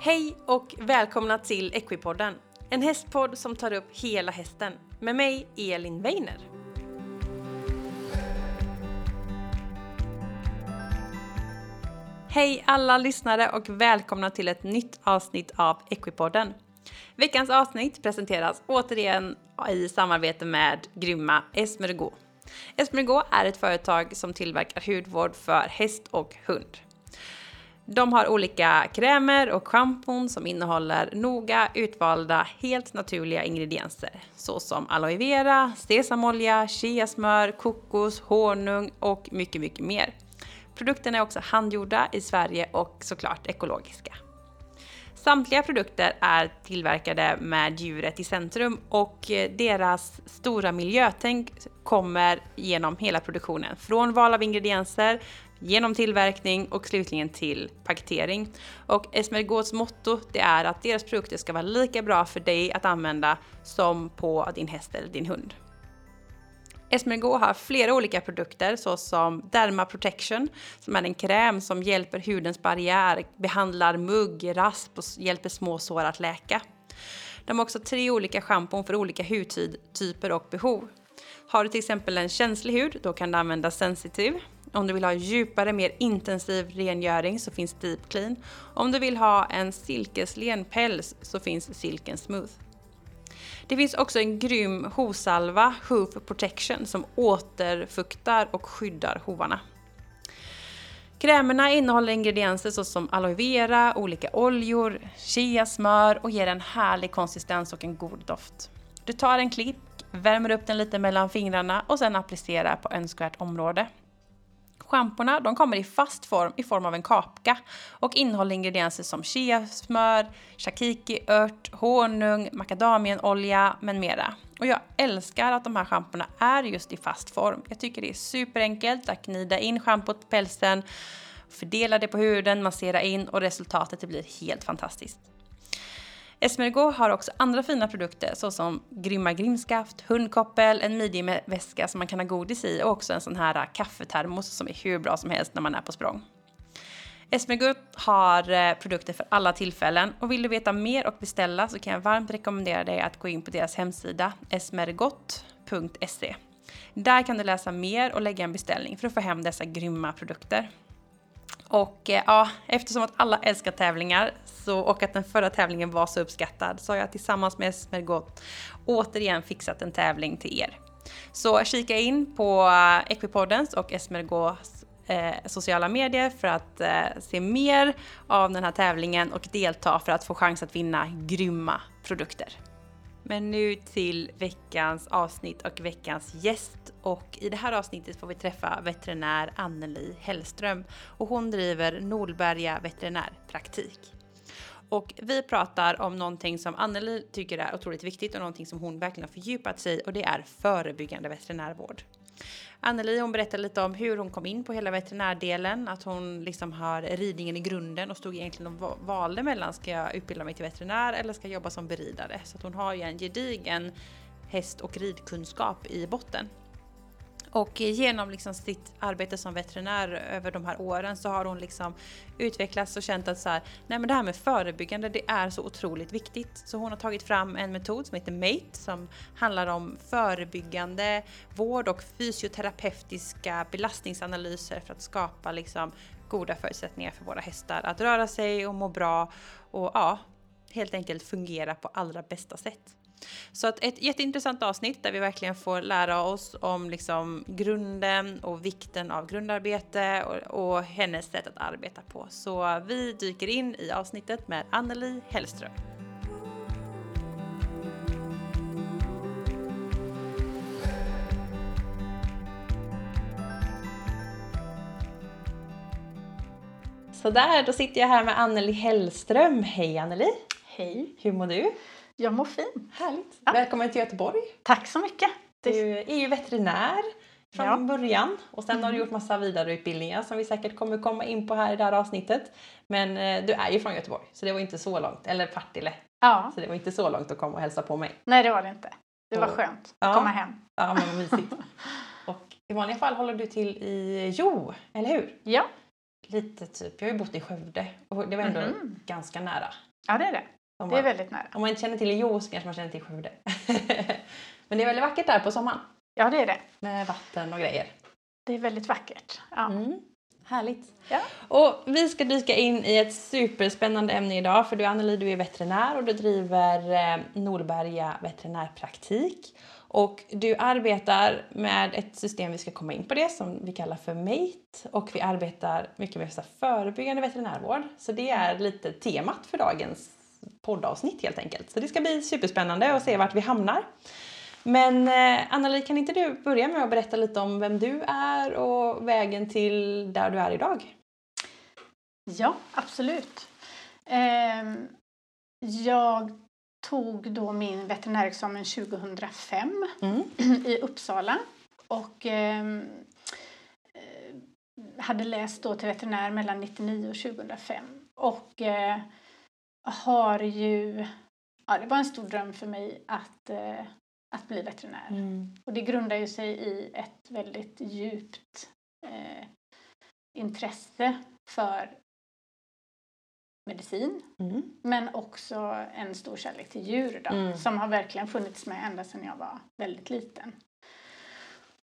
Hej och välkomna till Equipodden, en hästpodd som tar upp hela hästen med mig, Elin Weiner. Hej alla lyssnare och välkomna till ett nytt avsnitt av Equipodden. Veckans avsnitt presenteras återigen i samarbete med grymma Esmergo. Esmergo är ett företag som tillverkar hudvård för häst och hund. De har olika krämer och schampon som innehåller noga utvalda helt naturliga ingredienser såsom aloe vera, sesamolja, chiasmör, kokos, honung och mycket, mycket mer. Produkterna är också handgjorda i Sverige och såklart ekologiska. Samtliga produkter är tillverkade med djuret i centrum och deras stora miljötänk kommer genom hela produktionen. Från val av ingredienser, genom tillverkning och slutligen till paketering. Och Esmergauds motto det är att deras produkter ska vara lika bra för dig att använda som på din häst eller din hund. Esmergo har flera olika produkter såsom Derma Protection som är en kräm som hjälper hudens barriär, behandlar mugg, rasp och hjälper små sår att läka. De har också tre olika schampon för olika hudtyper och behov. Har du till exempel en känslig hud, då kan du använda Sensitive. Om du vill ha djupare, mer intensiv rengöring så finns Deep Clean. Om du vill ha en silkeslen päls så finns Silken Smooth. Det finns också en grym hovsalva, Hoof Protection, som återfuktar och skyddar hovarna. Krämerna innehåller ingredienser såsom aloe vera, olika oljor, chiasmör och ger en härlig konsistens och en god doft. Du tar en klick, värmer upp den lite mellan fingrarna och sen applicerar på önskvärt område. Schampona de kommer i fast form i form av en kapka och innehåller ingredienser som chiasmör, shakiki-ört, honung, makadamienolja med mera. Och jag älskar att de här schampona är just i fast form. Jag tycker det är superenkelt att gnida in schampot på pälsen, fördela det på huden, massera in och resultatet blir helt fantastiskt. Esmergo har också andra fina produkter såsom grymma grimskaft, hundkoppel, en midjeväska som man kan ha godis i och också en sån här äh, kaffetermos som är hur bra som helst när man är på språng. Esmergo har äh, produkter för alla tillfällen och vill du veta mer och beställa så kan jag varmt rekommendera dig att gå in på deras hemsida esmergott.se. Där kan du läsa mer och lägga en beställning för att få hem dessa grymma produkter. Och eh, ja, eftersom att alla älskar tävlingar så, och att den förra tävlingen var så uppskattad så har jag tillsammans med Esmergot återigen fixat en tävling till er. Så kika in på eh, Equipoddens och Esmergos eh, sociala medier för att eh, se mer av den här tävlingen och delta för att få chans att vinna grymma produkter. Men nu till veckans avsnitt och veckans gäst. Och i det här avsnittet får vi träffa veterinär Anneli Hellström och hon driver Nolberga veterinärpraktik. Och vi pratar om någonting som Anneli tycker är otroligt viktigt och någonting som hon verkligen har fördjupat sig i och det är förebyggande veterinärvård. Anneli hon berättade lite om hur hon kom in på hela veterinärdelen, att hon liksom har ridningen i grunden och stod egentligen och valde mellan ska jag utbilda mig till veterinär eller ska jag jobba som beridare. Så att hon har ju en gedigen häst och ridkunskap i botten. Och genom liksom sitt arbete som veterinär över de här åren så har hon liksom utvecklats och känt att så här, nej men det här med förebyggande det är så otroligt viktigt. Så hon har tagit fram en metod som heter MATE som handlar om förebyggande vård och fysioterapeutiska belastningsanalyser för att skapa liksom goda förutsättningar för våra hästar att röra sig och må bra och ja, helt enkelt fungera på allra bästa sätt. Så att ett jätteintressant avsnitt där vi verkligen får lära oss om liksom grunden och vikten av grundarbete och, och hennes sätt att arbeta på. Så vi dyker in i avsnittet med Anneli Hellström. Sådär, då sitter jag här med Anneli Hellström. Hej Anneli! Hej! Hur mår du? Jag mår fint. Härligt. Ja. Välkommen till Göteborg. Tack så mycket. Du är ju veterinär från ja. början och sen mm. har du mm. gjort massa vidareutbildningar som vi säkert kommer komma in på här i det här avsnittet. Men eh, du är ju från Göteborg så det var inte så långt, eller Partille. Ja. Så det var inte så långt att komma och hälsa på mig. Nej det var det inte. Det var skönt att ja. komma hem. Ja men vad mysigt. och i vanliga fall håller du till i Jo, eller hur? Ja. Lite typ, jag har ju bott i Skövde och det var ändå mm. ganska nära. Ja, det är det. Om Det är väldigt nära. om man inte känner till Jo så kanske man känner till Skövde. Men det är väldigt vackert där på sommaren Ja, det är det. med vatten och grejer. Det är väldigt vackert. Ja. Mm. Härligt. Ja. Och vi ska dyka in i ett superspännande ämne idag för du Anneli, du är veterinär och du driver eh, Norberga veterinärpraktik. Och du arbetar med ett system, vi ska komma in på det, som vi kallar för MATE. Och vi arbetar mycket med förebyggande veterinärvård. Så det är lite temat för dagens poddavsnitt helt enkelt. Så det ska bli superspännande att se vart vi hamnar. Men eh, Anneli, kan inte du börja med att berätta lite om vem du är och vägen till där du är idag? Ja, absolut. Ehm, jag tog då min veterinärexamen 2005 Mm. i Uppsala och ehm, eh, hade läst då till veterinär mellan 99 och 2005 och eh, har ju, ja det var en stor dröm för mig att, eh, att bli veterinär. Mm. Och det grundar ju sig i ett väldigt djupt eh, intresse för medicin Mm. men också en stor kärlek till djur då, Mm. som har verkligen funnits med ända sedan jag var väldigt liten.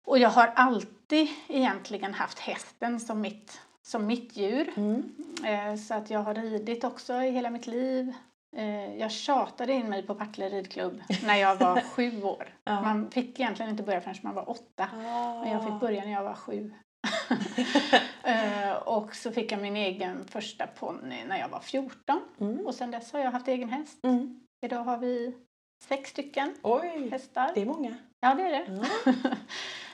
Och jag har alltid egentligen haft hästen som mitt, som mitt djur. Mm. Eh, så att jag har ridit också i hela mitt liv. Eh, jag tjatade in mig på Partille ridklubb när jag var sju år. Ja. Man fick egentligen inte börja förrän man var åtta. Men jag fick börja när jag var sju. Eh, och så fick jag min egen första ponny när jag var 14. Mm. Och sen dess har jag haft egen häst. Mm. Idag har vi sex stycken Oj, hästar. det är många. Ja, det är det. Ja.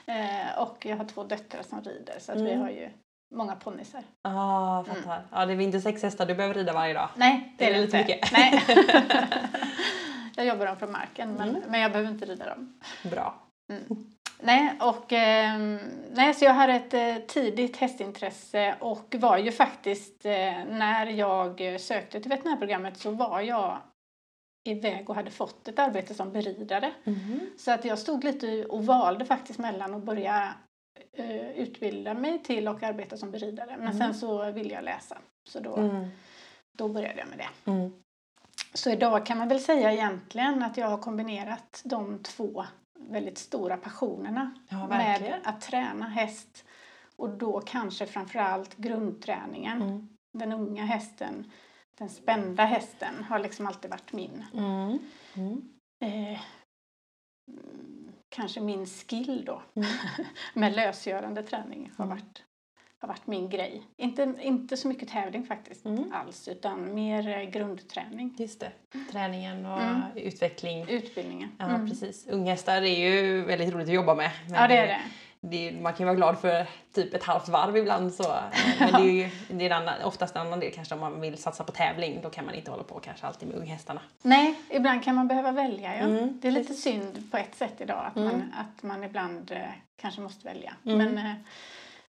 Eh, och jag har två döttrar som rider så att vi Mm. har ju många ponnysar. Ah, fattar. Ja, det är inte sex hästar du behöver rida varje dag. Nej, det är Det det, är lite inte. mycket. Nej. jag jobbar dem från marken men, Mm. men jag behöver inte rida dem. Bra. Nej, och, ehm, nej, så jag hade ett eh, tidigt hästintresse och var ju faktiskt eh, när jag eh, sökte till veterinärprogrammet så var jag iväg och hade fått ett arbete som beridare. Mm. Så att jag stod lite och valde faktiskt mellan att börja eh, utbilda mig till och arbeta som beridare. Men Mm. sen så ville jag läsa så då, Mm. då började jag med det. Mm. Så idag kan man väl säga egentligen att jag har kombinerat de två väldigt stora passionerna Ja, med att träna häst och då kanske framförallt grundträningen. Mm. Den unga hästen, den spända hästen har liksom alltid varit min. Mm. Mm. Eh, kanske min skill då Mm. med lösgörande träning har Mm. varit, har varit min grej. Inte, inte så mycket tävling faktiskt Mm. alls utan mer eh, grundträning. Just det. Träningen och Mm. utveckling. Utbildningen. Ja, Mm. precis. Unghästar är ju väldigt roligt att jobba med. Ja det är det. Det, man kan ju vara glad för typ ett halvt varv ibland så. eh, Men det är ju det är en annan, oftast en annan del kanske om man vill satsa på tävling. Då kan man inte hålla på kanske alltid med unghästarna. Nej, ibland kan man behöva välja. Ja. Mm, Det är lite synd på ett sätt idag att, Mm. man, att man ibland eh, kanske måste välja. Mm. Men eh,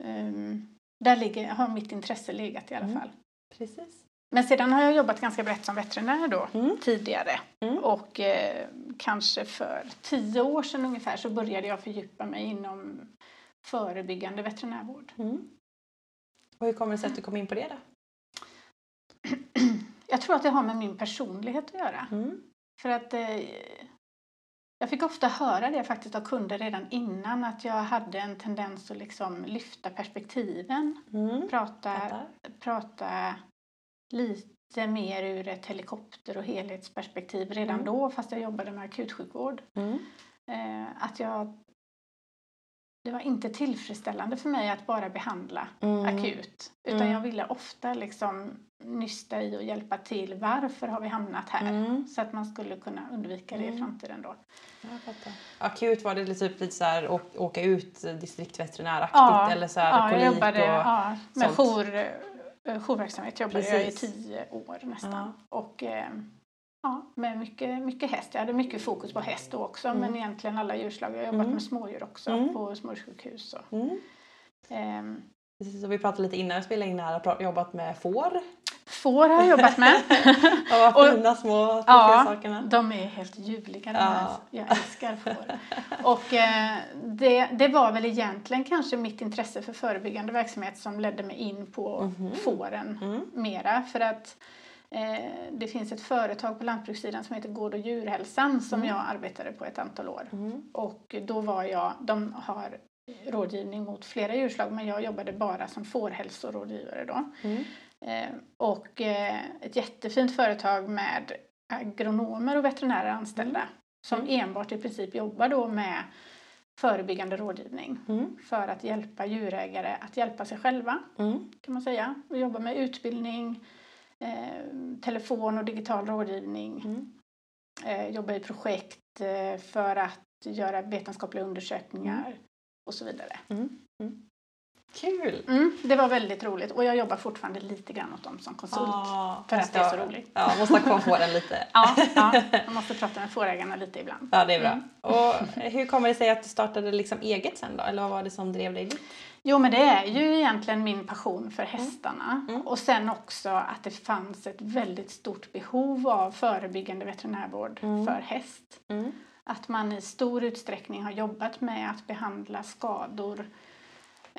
ehm, där ligger, har mitt intresse legat i alla Mm. fall. Precis. Men sedan har jag jobbat ganska brett som veterinär då Mm. tidigare. Mm. Och eh, kanske för tio år sedan ungefär så började jag fördjupa mig inom förebyggande veterinärvård. Mm. Och hur kommer det sig att du kom in på det då? Jag tror att det har med min personlighet att göra. Mm. För att eh, jag fick ofta höra det faktiskt av kunder redan innan att jag hade en tendens att liksom lyfta perspektiven. Mm. Prata, prata lite mer ur ett helikopter och helhetsperspektiv redan Mm. då fast jag jobbade med akutsjukvård. Mm. Eh, att jag, det var inte tillfredsställande för mig att bara behandla Mm. akut. Utan Mm. jag ville ofta liksom nysta i och hjälpa till. Varför har vi hamnat här? Mm. Så att man skulle kunna undvika det i Mm. framtiden då. Akut var det typ lite så här, åka ut distriktveterinäraktigt Ja, eller så här Ja, jag jobbade och... ja, med sånt. jour, jourverksamhet jobbade jag i Precis. tio år nästan. Ja. Och eh, ja, med mycket, mycket häst. Jag hade mycket fokus på häst då också Mm. men egentligen alla djurslag. Jag har jobbat Mm. med smådjur också Mm. på smådjurssjukhus. Och, Mm. ehm, Precis, och vi pratade lite innan vi spelade in här, jobbat med får. Får har jag jobbat med. Och Och- fina små Ja, ja, sakerna. De är helt ljuvliga de Ja. Jag älskar får. Och eh, det, det var väl egentligen kanske mitt intresse för förebyggande verksamhet som ledde mig in på Mhm. fåren Mm. mera. För att Eh, det finns ett företag på lantbrukssidan som heter Gård och djurhälsan som Mm. jag arbetade på ett antal år. Mm. Och då var jag, de har rådgivning mot flera djurslag men jag jobbade bara som fårhälsorådgivare då. Mm. Eh, och eh, ett jättefint företag med agronomer och veterinärer anställda som Mm. enbart i princip jobbar då med förebyggande rådgivning Mm. för att hjälpa djurägare att hjälpa sig själva Mm. kan man säga. Och jobba med utbildning, eh, telefon och digital rådgivning. Mm. Eh, jobba i projekt eh, för att göra vetenskapliga undersökningar och så vidare. Mm. Mm. Kul! Mm, det var väldigt roligt och jag jobbar fortfarande lite grann åt dem som konsult. Ah, för att det är så roligt. Ja, måste ha kvar på den lite. Ja, ja, man måste prata med fårägarna lite ibland. Ja, det är bra. Mm. Och hur kommer det sig att du startade liksom eget sen då? Eller vad var det som drev dig dit? Jo, men det är ju egentligen min passion för hästarna. Mm. Och sen också att det fanns ett väldigt stort behov av förebyggande veterinärvård Mm. för häst. Mm. Att man i stor utsträckning har jobbat med att behandla skador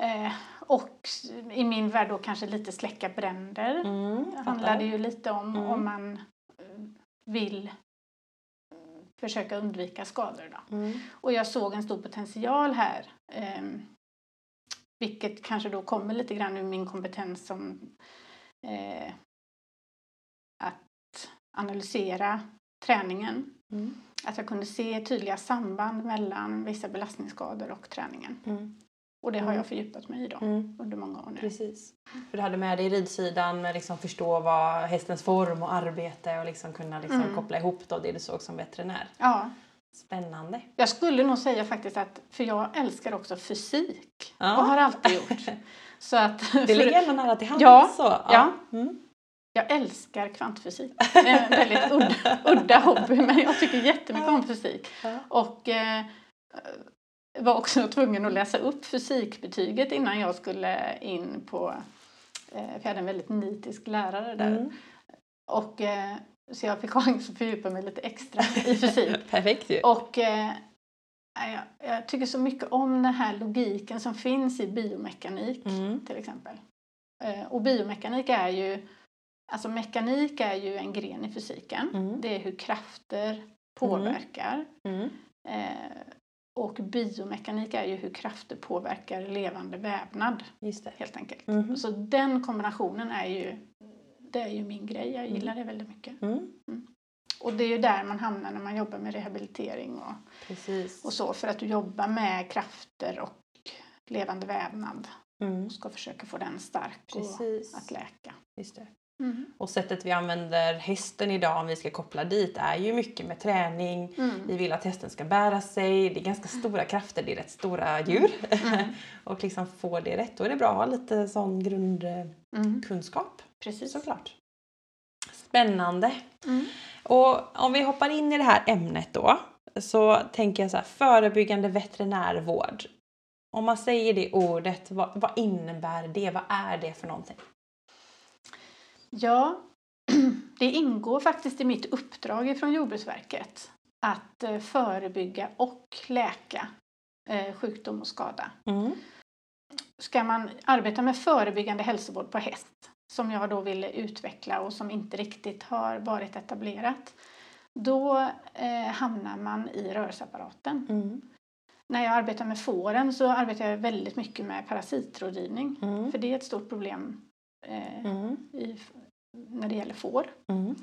eh, och i min värld då kanske lite släcka bränder. Mm. Det handlar det ju lite om Mm. om man eh, vill eh, försöka undvika skador. Då. Mm. Och jag såg en stor potential här. ehm, vilket kanske då kommer lite grann ur min kompetens som eh, att analysera träningen. Mm. Att jag kunde se tydliga samband mellan vissa belastningsskador och träningen. Mm. Och det har Mm. jag fördjupat mig i då Mm. under många år nu. Precis. För du hade med dig ridsidan med liksom förstå vad hästens form och arbete och liksom kunna liksom Mm. koppla ihop då det du såg som veterinär. Ja, Spännande. jag skulle nog säga faktiskt att, för jag älskar också fysik Ja. och har alltid gjort. Så att, Det ligger ändå nära till hands. Ja, så. ja. Mm. Jag älskar kvantfysik. Det är en väldigt udda, udda hobby men jag tycker jättemycket om fysik. Ja. Och eh, var också tvungen att läsa upp fysikbetyget innan jag skulle in på... Eh, för jag hade en väldigt nitisk lärare där. Mm. Och, eh, så jag fick chans att fördjupa mig lite extra i fysik. Perfekt ju. Och eh, jag, jag tycker så mycket om den här logiken som finns i biomekanik Mm. till exempel. Och biomekanik är ju, alltså mekanik är ju en gren i fysiken. Mm. Det är hur krafter påverkar. Mm. Eh, och biomekanik är ju hur krafter påverkar levande vävnad Just det. helt enkelt. Mhm. Så den kombinationen är ju, det är ju min grej. Jag gillar det väldigt mycket. Mm. Och det är ju där man hamnar när man jobbar med rehabilitering och, Precis. och så. För att du jobbar med krafter och levande vävnad Mm. och ska försöka få den stark och Precis. att läka. Just det. Mm. Och sättet vi använder hästen idag, om vi ska koppla dit, är ju mycket med träning. Mm. Vi vill att hästen ska bära sig. Det är ganska stora krafter, det är rätt stora djur. Mm. och liksom få det rätt. Då är det bra att ha lite sån grundkunskap. Mm. Precis. Såklart. Spännande. Mm. Och om vi hoppar in i det här ämnet då. Så tänker jag så här, förebyggande veterinärvård. Om man säger det ordet, vad, vad innebär det? Vad är det för någonting? Ja, det ingår faktiskt i mitt uppdrag från Jordbruksverket att eh, förebygga och läka eh, sjukdom och skada. Mm. Ska man arbeta med förebyggande hälsovård på häst som jag då ville utveckla och som inte riktigt har varit etablerat då eh, hamnar man i rörelseapparaten. Mm. När jag arbetar med fåren så arbetar jag väldigt mycket med parasitrådgivning Mm. för det är ett stort problem Mm. i, när det gäller får. Mm.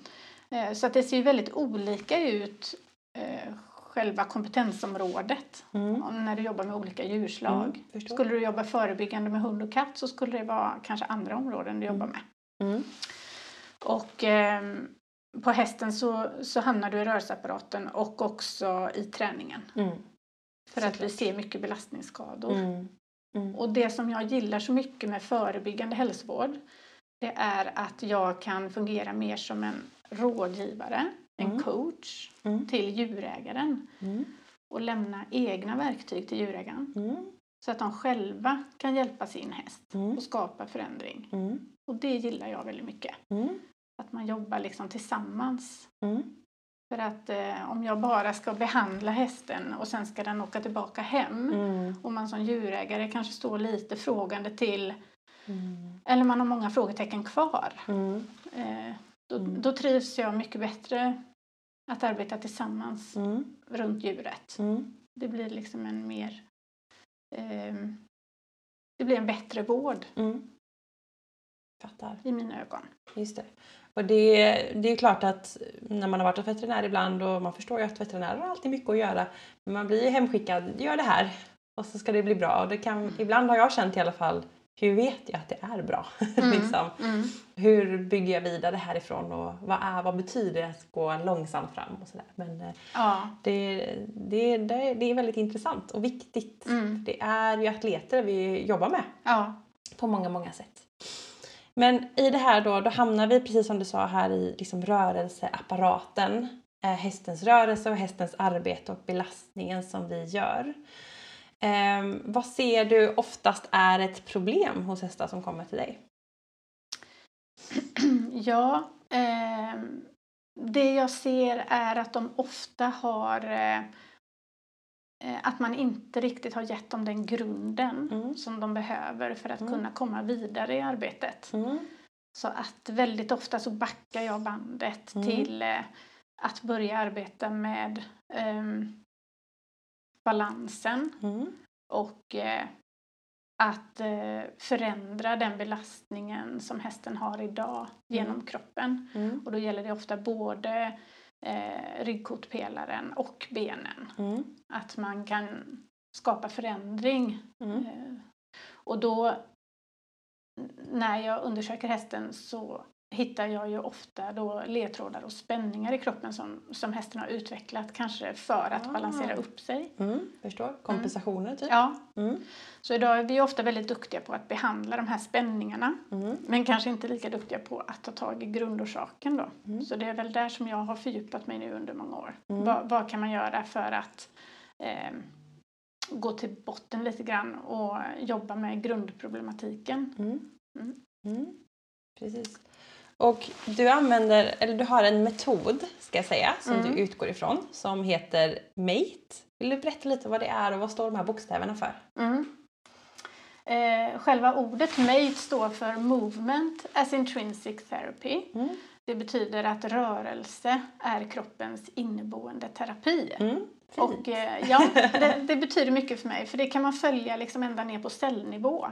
Eh, Så att det ser väldigt olika ut eh, själva kompetensområdet Mm. när du jobbar med olika djurslag. Mm. Skulle du jobba förebyggande med hund och katt så skulle det vara kanske andra områden du jobbar med. Mm. Och ehm, på hästen så, så hamnar du i rörelseapparaten och också i träningen. Mm. För att vi Såklart. ser mycket belastningsskador. Mm. Och det som jag gillar så mycket med förebyggande hälsovård det är att jag kan fungera mer som en rådgivare, en Mm. coach Mm. till djurägaren Mm. och lämna egna verktyg till djurägaren Mm. så att de själva kan hjälpa sin häst och skapa förändring. Och det gillar jag väldigt mycket. Att man jobbar liksom tillsammans. Mm. För att eh, om jag bara ska behandla hästen och sen ska den åka tillbaka hem Mm. och man som djurägare kanske står lite frågande till Mm. eller man har många frågetecken kvar. Mm. Eh, Då, Mm. då trivs jag mycket bättre att arbeta tillsammans Mm. runt djuret. Mm. Det blir liksom en mer... ehm, det blir en bättre vård. Fattar. i mina ögon. Just det. Och det, det är klart att när man har varit hos veterinär ibland och man förstår ju att veterinärer har alltid mycket att göra. Men man blir ju hemskickad, gör det här och så ska det bli bra. Och det kan, ibland har jag känt i alla fall, hur vet jag att det är bra? liksom. Mm. Hur bygger jag vidare härifrån och vad, är, vad betyder det att gå långsamt fram och sådär. Men eh, Ja. det, det, det, det är väldigt intressant och viktigt. Mm. Det är ju atleter vi jobbar med ja. på många, många sätt. Men i det här då, då hamnar vi precis som du sa här i liksom rörelseapparaten. Eh, hästens rörelse och hästens arbete och belastningen som vi gör. Eh, vad ser du oftast är ett problem hos hästar som kommer till dig? Ja, eh, det jag ser är att de ofta har eh, att man inte riktigt har gett dem den grunden Mm. som de behöver för att Mm. kunna komma vidare i arbetet. Mm. Så att väldigt ofta så backar jag bandet Mm. till eh, att börja arbeta med ehm, balansen Mm. och eh, att eh, förändra den belastningen som hästen har idag genom kroppen. Mm. Och då gäller det ofta både eh, ryggkotpelaren och benen. Mm. Att man kan skapa förändring. Mm. Eh, och då när jag undersöker hästen så hittar jag ju ofta då ledtrådar och spänningar i kroppen som, som hästen har utvecklat kanske för att Ah. balansera upp sig. Mm. Förstår. Kompensationer typ. Ja, Mm. så idag är vi ofta väldigt duktiga på att behandla de här spänningarna. Mm. Men kanske inte lika duktiga på att ta tag i grundorsaken då. Mm. Så det är väl där som jag har fördjupat mig nu under många år. Mm. Vad, vad kan man göra för att eh, gå till botten lite grann och jobba med grundproblematiken. Mm. Mm. Mm. Precis. Och du använder, eller du har en metod ska jag säga, som Mm. du utgår ifrån som heter MATE. Vill du berätta lite vad det är och vad står de här bokstäverna för? Mm. Eh, själva ordet MATE står för Movement as Intrinsic Therapy. Mm. Det betyder att rörelse är kroppens inneboende terapi. Mm. Och eh, ja, det, det betyder mycket för mig för det kan man följa liksom ända ner på cellnivå.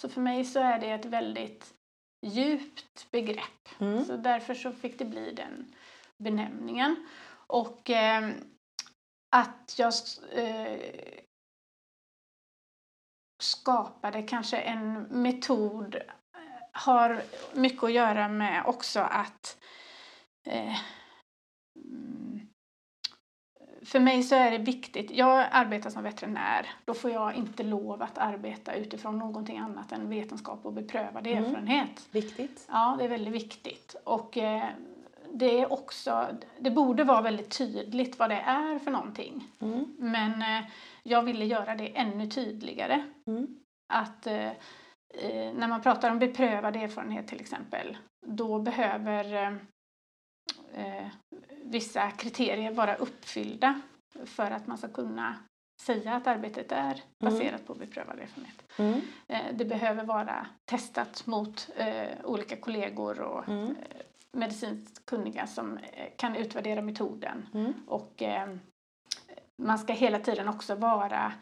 Så för mig så är det ett väldigt djupt begrepp. Mm. Så därför så fick det bli den benämningen. Och eh, att jag eh, skapade kanske en metod eh, har mycket att göra med också att eh, för mig så är det viktigt, jag arbetar som veterinär, då får jag inte lov att arbeta utifrån någonting annat än vetenskap och beprövad Mm. erfarenhet. Viktigt. Ja, det är väldigt viktigt. Och eh, det är också, det borde vara väldigt tydligt vad det är för någonting. Mm. Men eh, jag ville göra det ännu tydligare. Mm. Att eh, eh, när man pratar om beprövad erfarenhet till exempel, då behöver eh, vissa kriterier vara uppfyllda för att man ska kunna säga att arbetet är baserat på beprövad erfarenhet. Mm. Eh, Det behöver vara testat mot eh, olika kollegor och Mm. eh, medicinskt kunniga som eh, kan utvärdera metoden. Mm. Och eh, man ska hela tiden också vara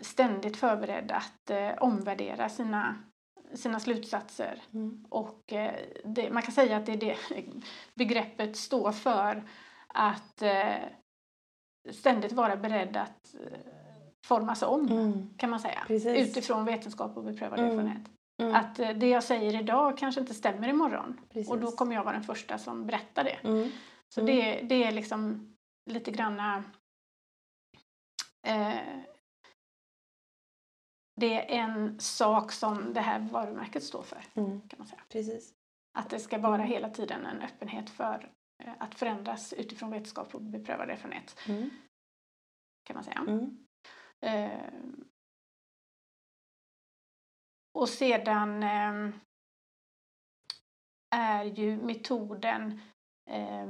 ständigt förberedd att omvärdera sina, sina slutsatser. Mm. Och eh, det, man kan säga att det är det begreppet står för att eh, ständigt vara beredd att eh, formas om, Mm. kan man säga. Precis. Utifrån vetenskap och beprövad Mm. erfarenhet. Mm. Att det jag säger idag kanske inte stämmer imorgon. Precis. Och då kommer jag vara den första som berättar det. Mm. Så Mm. det, det är liksom lite granna... Eh, det är en sak som det här varumärket står för, Mm. kan man säga. Precis. Att det ska vara hela tiden en öppenhet för eh, att förändras utifrån vetenskap och beprövad erfarenhet, Mm. kan man säga. Mm. Eh, och sedan eh, är ju metoden eh,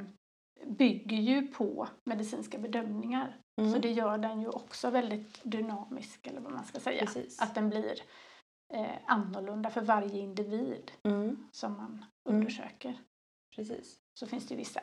bygger ju på medicinska bedömningar. Mm. Så det gör den ju också väldigt dynamisk, eller vad man ska säga. Precis. Att den blir eh, annorlunda för varje individ Mm. som man Mm. undersöker. Precis. så finns det ju vissa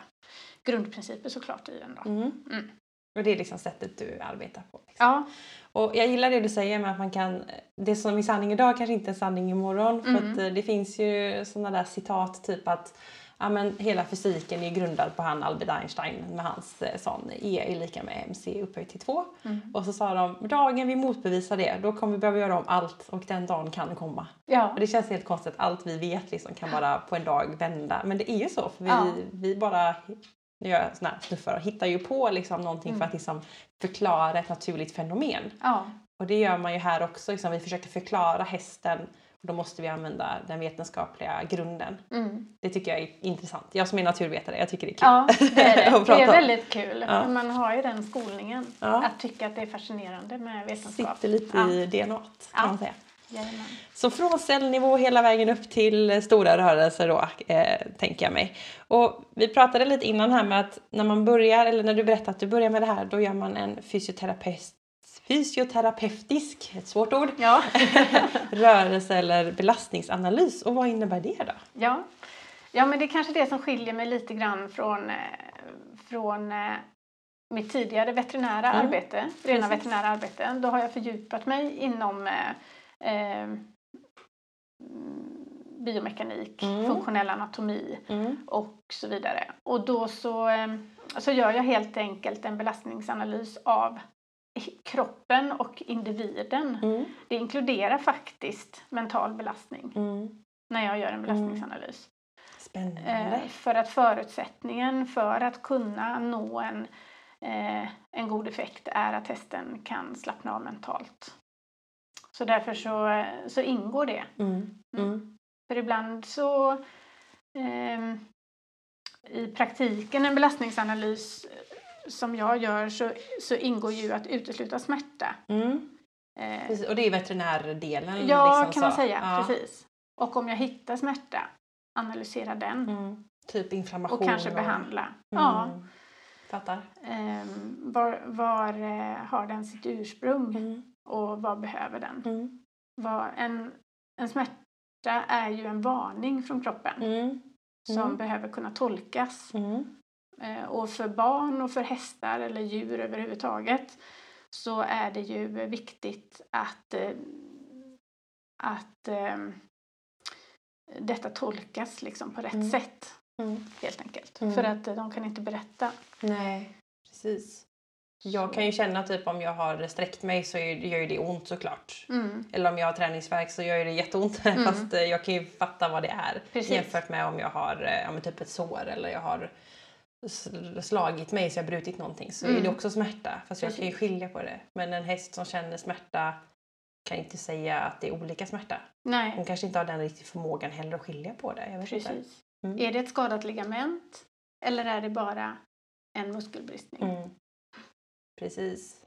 grundprinciper såklart i den. Då. Mm. Mm. Och det är liksom sättet du arbetar på. Liksom. Ja, Och jag gillar det du säger med att man kan, det som är sanning idag kanske inte är sanning imorgon. För Mm. att eh, det finns ju sådana där citat typ att ja, men hela fysiken är grundad på han Albert Einstein med hans eh, sån E är lika med MC upphöjt till 2. Mm. Och så sa de dagen vi motbevisar det då kommer vi behöva göra om allt och den dagen kan komma. ja, Och det känns helt konstigt att allt vi vet liksom kan bara på en dag vända. Men det är ju så för vi, Ja. vi bara nu gör jag såna här snuffar och hittar ju på liksom någonting Mm. för att liksom förklara ett naturligt fenomen. ja, Och det gör man ju här också. Liksom, vi försöker förklara hästen och då måste vi använda den vetenskapliga grunden. mm. Det tycker jag är intressant. Jag som är naturvetare, jag tycker det är kul. ja det är det. Det är väldigt kul. Ja. Man har ju den skolningen. Ja. Att tycka att det är fascinerande med vetenskap. Sitter lite ja. i DNA kan man säga. Jajamän. Så från cellnivå hela vägen upp till stora rörelser då, eh, tänker jag mig. Och vi pratade lite innan här med att när man börjar, eller när du berättade att du börjar med det här, då gör man en fysioterapeut, fysioterapeutisk, ett svårt ord, Ja. rörelse eller belastningsanalys. Och vad innebär det då? Ja. ja, men det är kanske det som skiljer mig lite grann från, eh, från eh, mitt tidigare veterinära Mm. arbete, rena Precis. veterinära arbete. Då har jag fördjupat mig inom eh, eh, biomekanik, Mm. funktionell anatomi Mm. och så vidare. Och då så, eh, så gör jag helt enkelt en belastningsanalys av kroppen och individen. Mm. Det inkluderar faktiskt mental belastning Mm. när jag gör en belastningsanalys. Spännande. Eh, för att förutsättningen för att kunna nå en, eh, en god effekt är att hästen kan slappna av mentalt. Så därför så, eh, så ingår det. Mm. Mm. För ibland så ehm, i praktiken en belastningsanalys eh, som jag gör så, så ingår ju att utesluta smärta. Mm. Eh. Och det är veterinärdelen? ja, liksom kan man så. säga. Ja. Precis. Och om jag hittar smärta, analysera den. Mm. Typ inflammation. Och kanske behandla. Ja. Mm. Fattar. Ehm, var var eh, har den sitt ursprung Mm. och vad behöver den? Mm. Vad, en, en smärta är ju en varning från kroppen Mm. som behöver kunna tolkas. Mm. Eh, och för barn och för hästar eller djur överhuvudtaget så är det ju viktigt att, eh, att ehm, detta tolkas liksom på rätt Mm. sätt Mm. helt enkelt. Mm. För att eh, de kan inte berätta. Nej, precis. Jag kan ju känna typ om jag har sträckt mig så gör ju det ont såklart. Mm. Eller om jag har träningsvärk så gör det jätteont Mm. fast jag kan ju fatta vad det är. Precis. Jämfört med om jag har ja, typ ett sår eller jag har slagit mig så jag brutit någonting så är Mm. det också smärta. Fast jag kan ju skilja på det. Men en häst som känner smärta kan inte säga att det är olika smärta. Nej. Hon kanske inte har den riktiga förmågan heller att skilja på det. Jag vet inte. Precis. Mm. Är det ett skadat ligament eller är det bara en muskelbristning? Mm. Precis.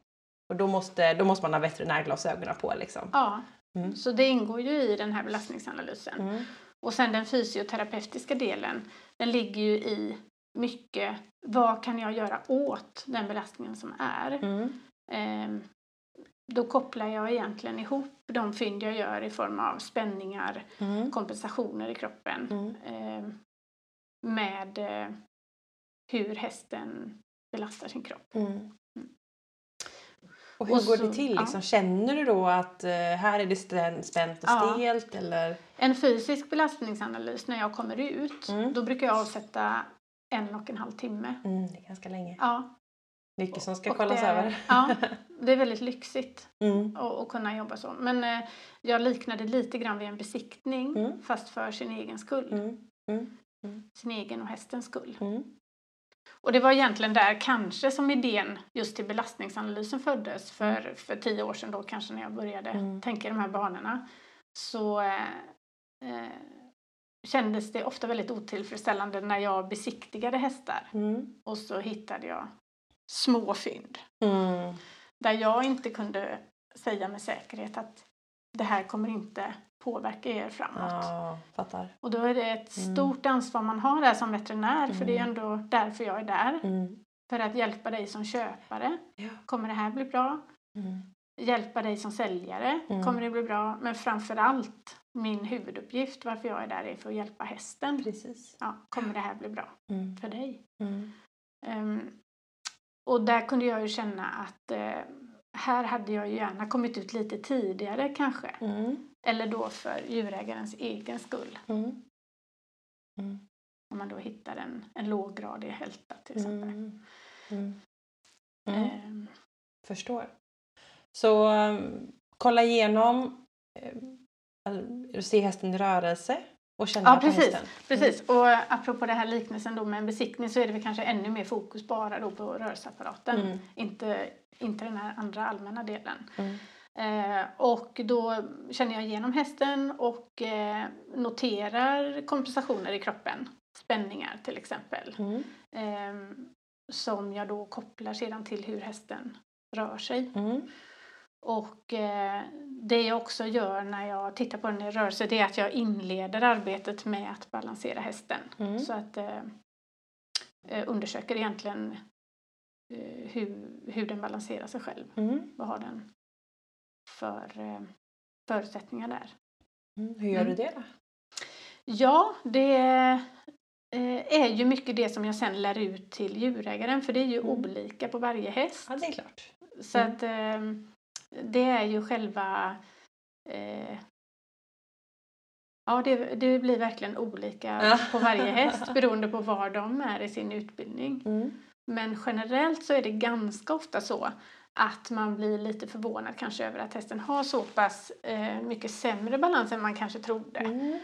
Och då måste, då måste man ha veterinärglasögonen på liksom. Ja, Mm. så det ingår ju i den här belastningsanalysen. Mm. Och sen den fysioterapeutiska delen, den ligger ju i mycket vad kan jag göra åt den belastningen som är. Mm. Ehm, då kopplar jag egentligen ihop de fynd jag gör i form av spänningar, Mm. kompensationer i kroppen Mm. ehm, med eh, hur hästen belastar sin kropp. Mm. Och hur Och går så- det till? ja. Liksom? Känner du då att eh, här är det spänt och Ja. stelt? Eller? En fysisk belastningsanalys när jag kommer ut, Mm. då brukar jag avsätta en och en halv timme. Mm, det är ganska länge. Ja, Mycket som ska och kollas det, över. Ja, det är väldigt lyxigt Mm. att, att kunna jobba så. Men eh, jag liknar det lite grann vid en besiktning Mm. fast för sin egen skull. Mm. Mm. Sin egen och hästens skull. Mm. Och det var egentligen där kanske som idén just till belastningsanalysen föddes för, för tio år sedan då kanske när jag började Mm. tänka i de här banorna. Så eh, eh, kändes det ofta väldigt otillfredsställande när jag besiktigade hästar Mm. och så hittade jag små fynd Mm. där jag inte kunde säga med säkerhet att det här kommer inte påverka er framåt. Ja, fattar. Och då är det ett Mm. stort ansvar man har där som veterinär för det är Mm. ändå därför jag är där. Mm. För att hjälpa dig som köpare. Ja. Kommer det här bli bra? Mm. Hjälpa dig som säljare. Mm. Kommer det bli bra? Men framför allt min huvuduppgift, varför jag är där, är för att hjälpa hästen. Precis. Ja, kommer det här bli bra Mm. för dig? Mm. Ehm, och där kunde jag ju känna att eh, här hade jag ju gärna kommit ut lite tidigare kanske. Mm. Eller då för djurägarens egen skull. Mm. Mm. Om man då hittar en, en låggradig hälta till exempel. Mm. Mm. Ehm, Förstår. Så um, kolla igenom, um, se hästen i rörelse och känna Ja, på precis. hästen. Precis, och apropå det här liknelsen då med en besiktning så är det väl kanske ännu mer fokus bara då på rörelseapparaten. Mm. Inte, inte den här andra allmänna delen. Mm. Eh, och då känner jag igenom hästen och eh, noterar kompensationer i kroppen. Spänningar till exempel. Mm. Eh, som jag då kopplar sedan till hur hästen rör sig. Mm. Och eh, det jag också gör när jag tittar på den i rörelse det är att jag inleder arbetet med att balansera hästen. Mm. Så att eh, eh, undersöker egentligen eh, hur, hur den balanserar sig själv. Mm. Vad har den för eh, förutsättningar där? Mm. Hur gör Mm. du det då? Ja, det eh, är ju mycket det som jag sen lär ut till djurägaren för det är ju Mm. olika på varje häst. Ja, det är klart. Så Mm. att eh, det är ju själva eh, Ja, det, det blir verkligen olika Ja. på varje häst beroende på var de är i sin utbildning. Mm. Men generellt så är det ganska ofta så att man blir lite förvånad kanske över att hästen har så pass eh, mycket sämre balans än man kanske trodde. Mm.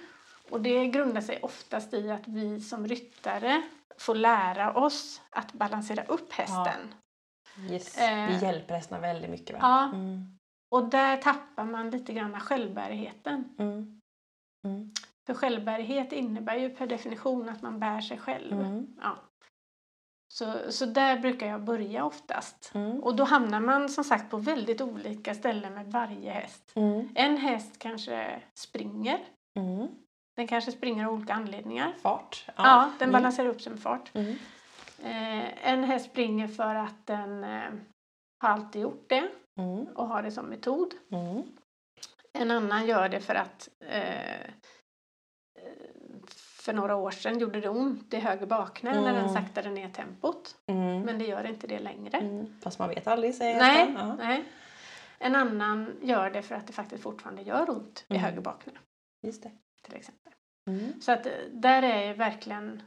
Och det grundar sig oftast i att vi som ryttare får lära oss att balansera upp hästen. Yes. Eh. Vi hjälper hästarna väldigt mycket. Va? Ja. Mm. Och där tappar man lite grann självbärigheten. Mm. Mm. För självbärighet innebär ju per definition att man bär sig själv. Mm. Ja. Så, så där brukar jag börja oftast. Mm. Och då hamnar man som sagt på väldigt olika ställen med varje häst. Mm. En häst kanske springer. Mm. Den kanske springer av olika anledningar. Fart. Ja, den Mm. balanserar upp sig med fart. Mm. Eh, en häst springer för att den eh, har alltid gjort det Mm. och har det som metod. Mm. En annan gör det för att eh, för några år sedan gjorde det ont i höger baknä när den Mm. saktade ner tempot. Mm. Men det gör inte det längre. Mm. Fast man vet aldrig, säger Nej. Ja. nej. En annan gör det för att det faktiskt fortfarande gör ont i Mm. höger baknä Just det. till exempel. Mm. Så att eh, där är verkligen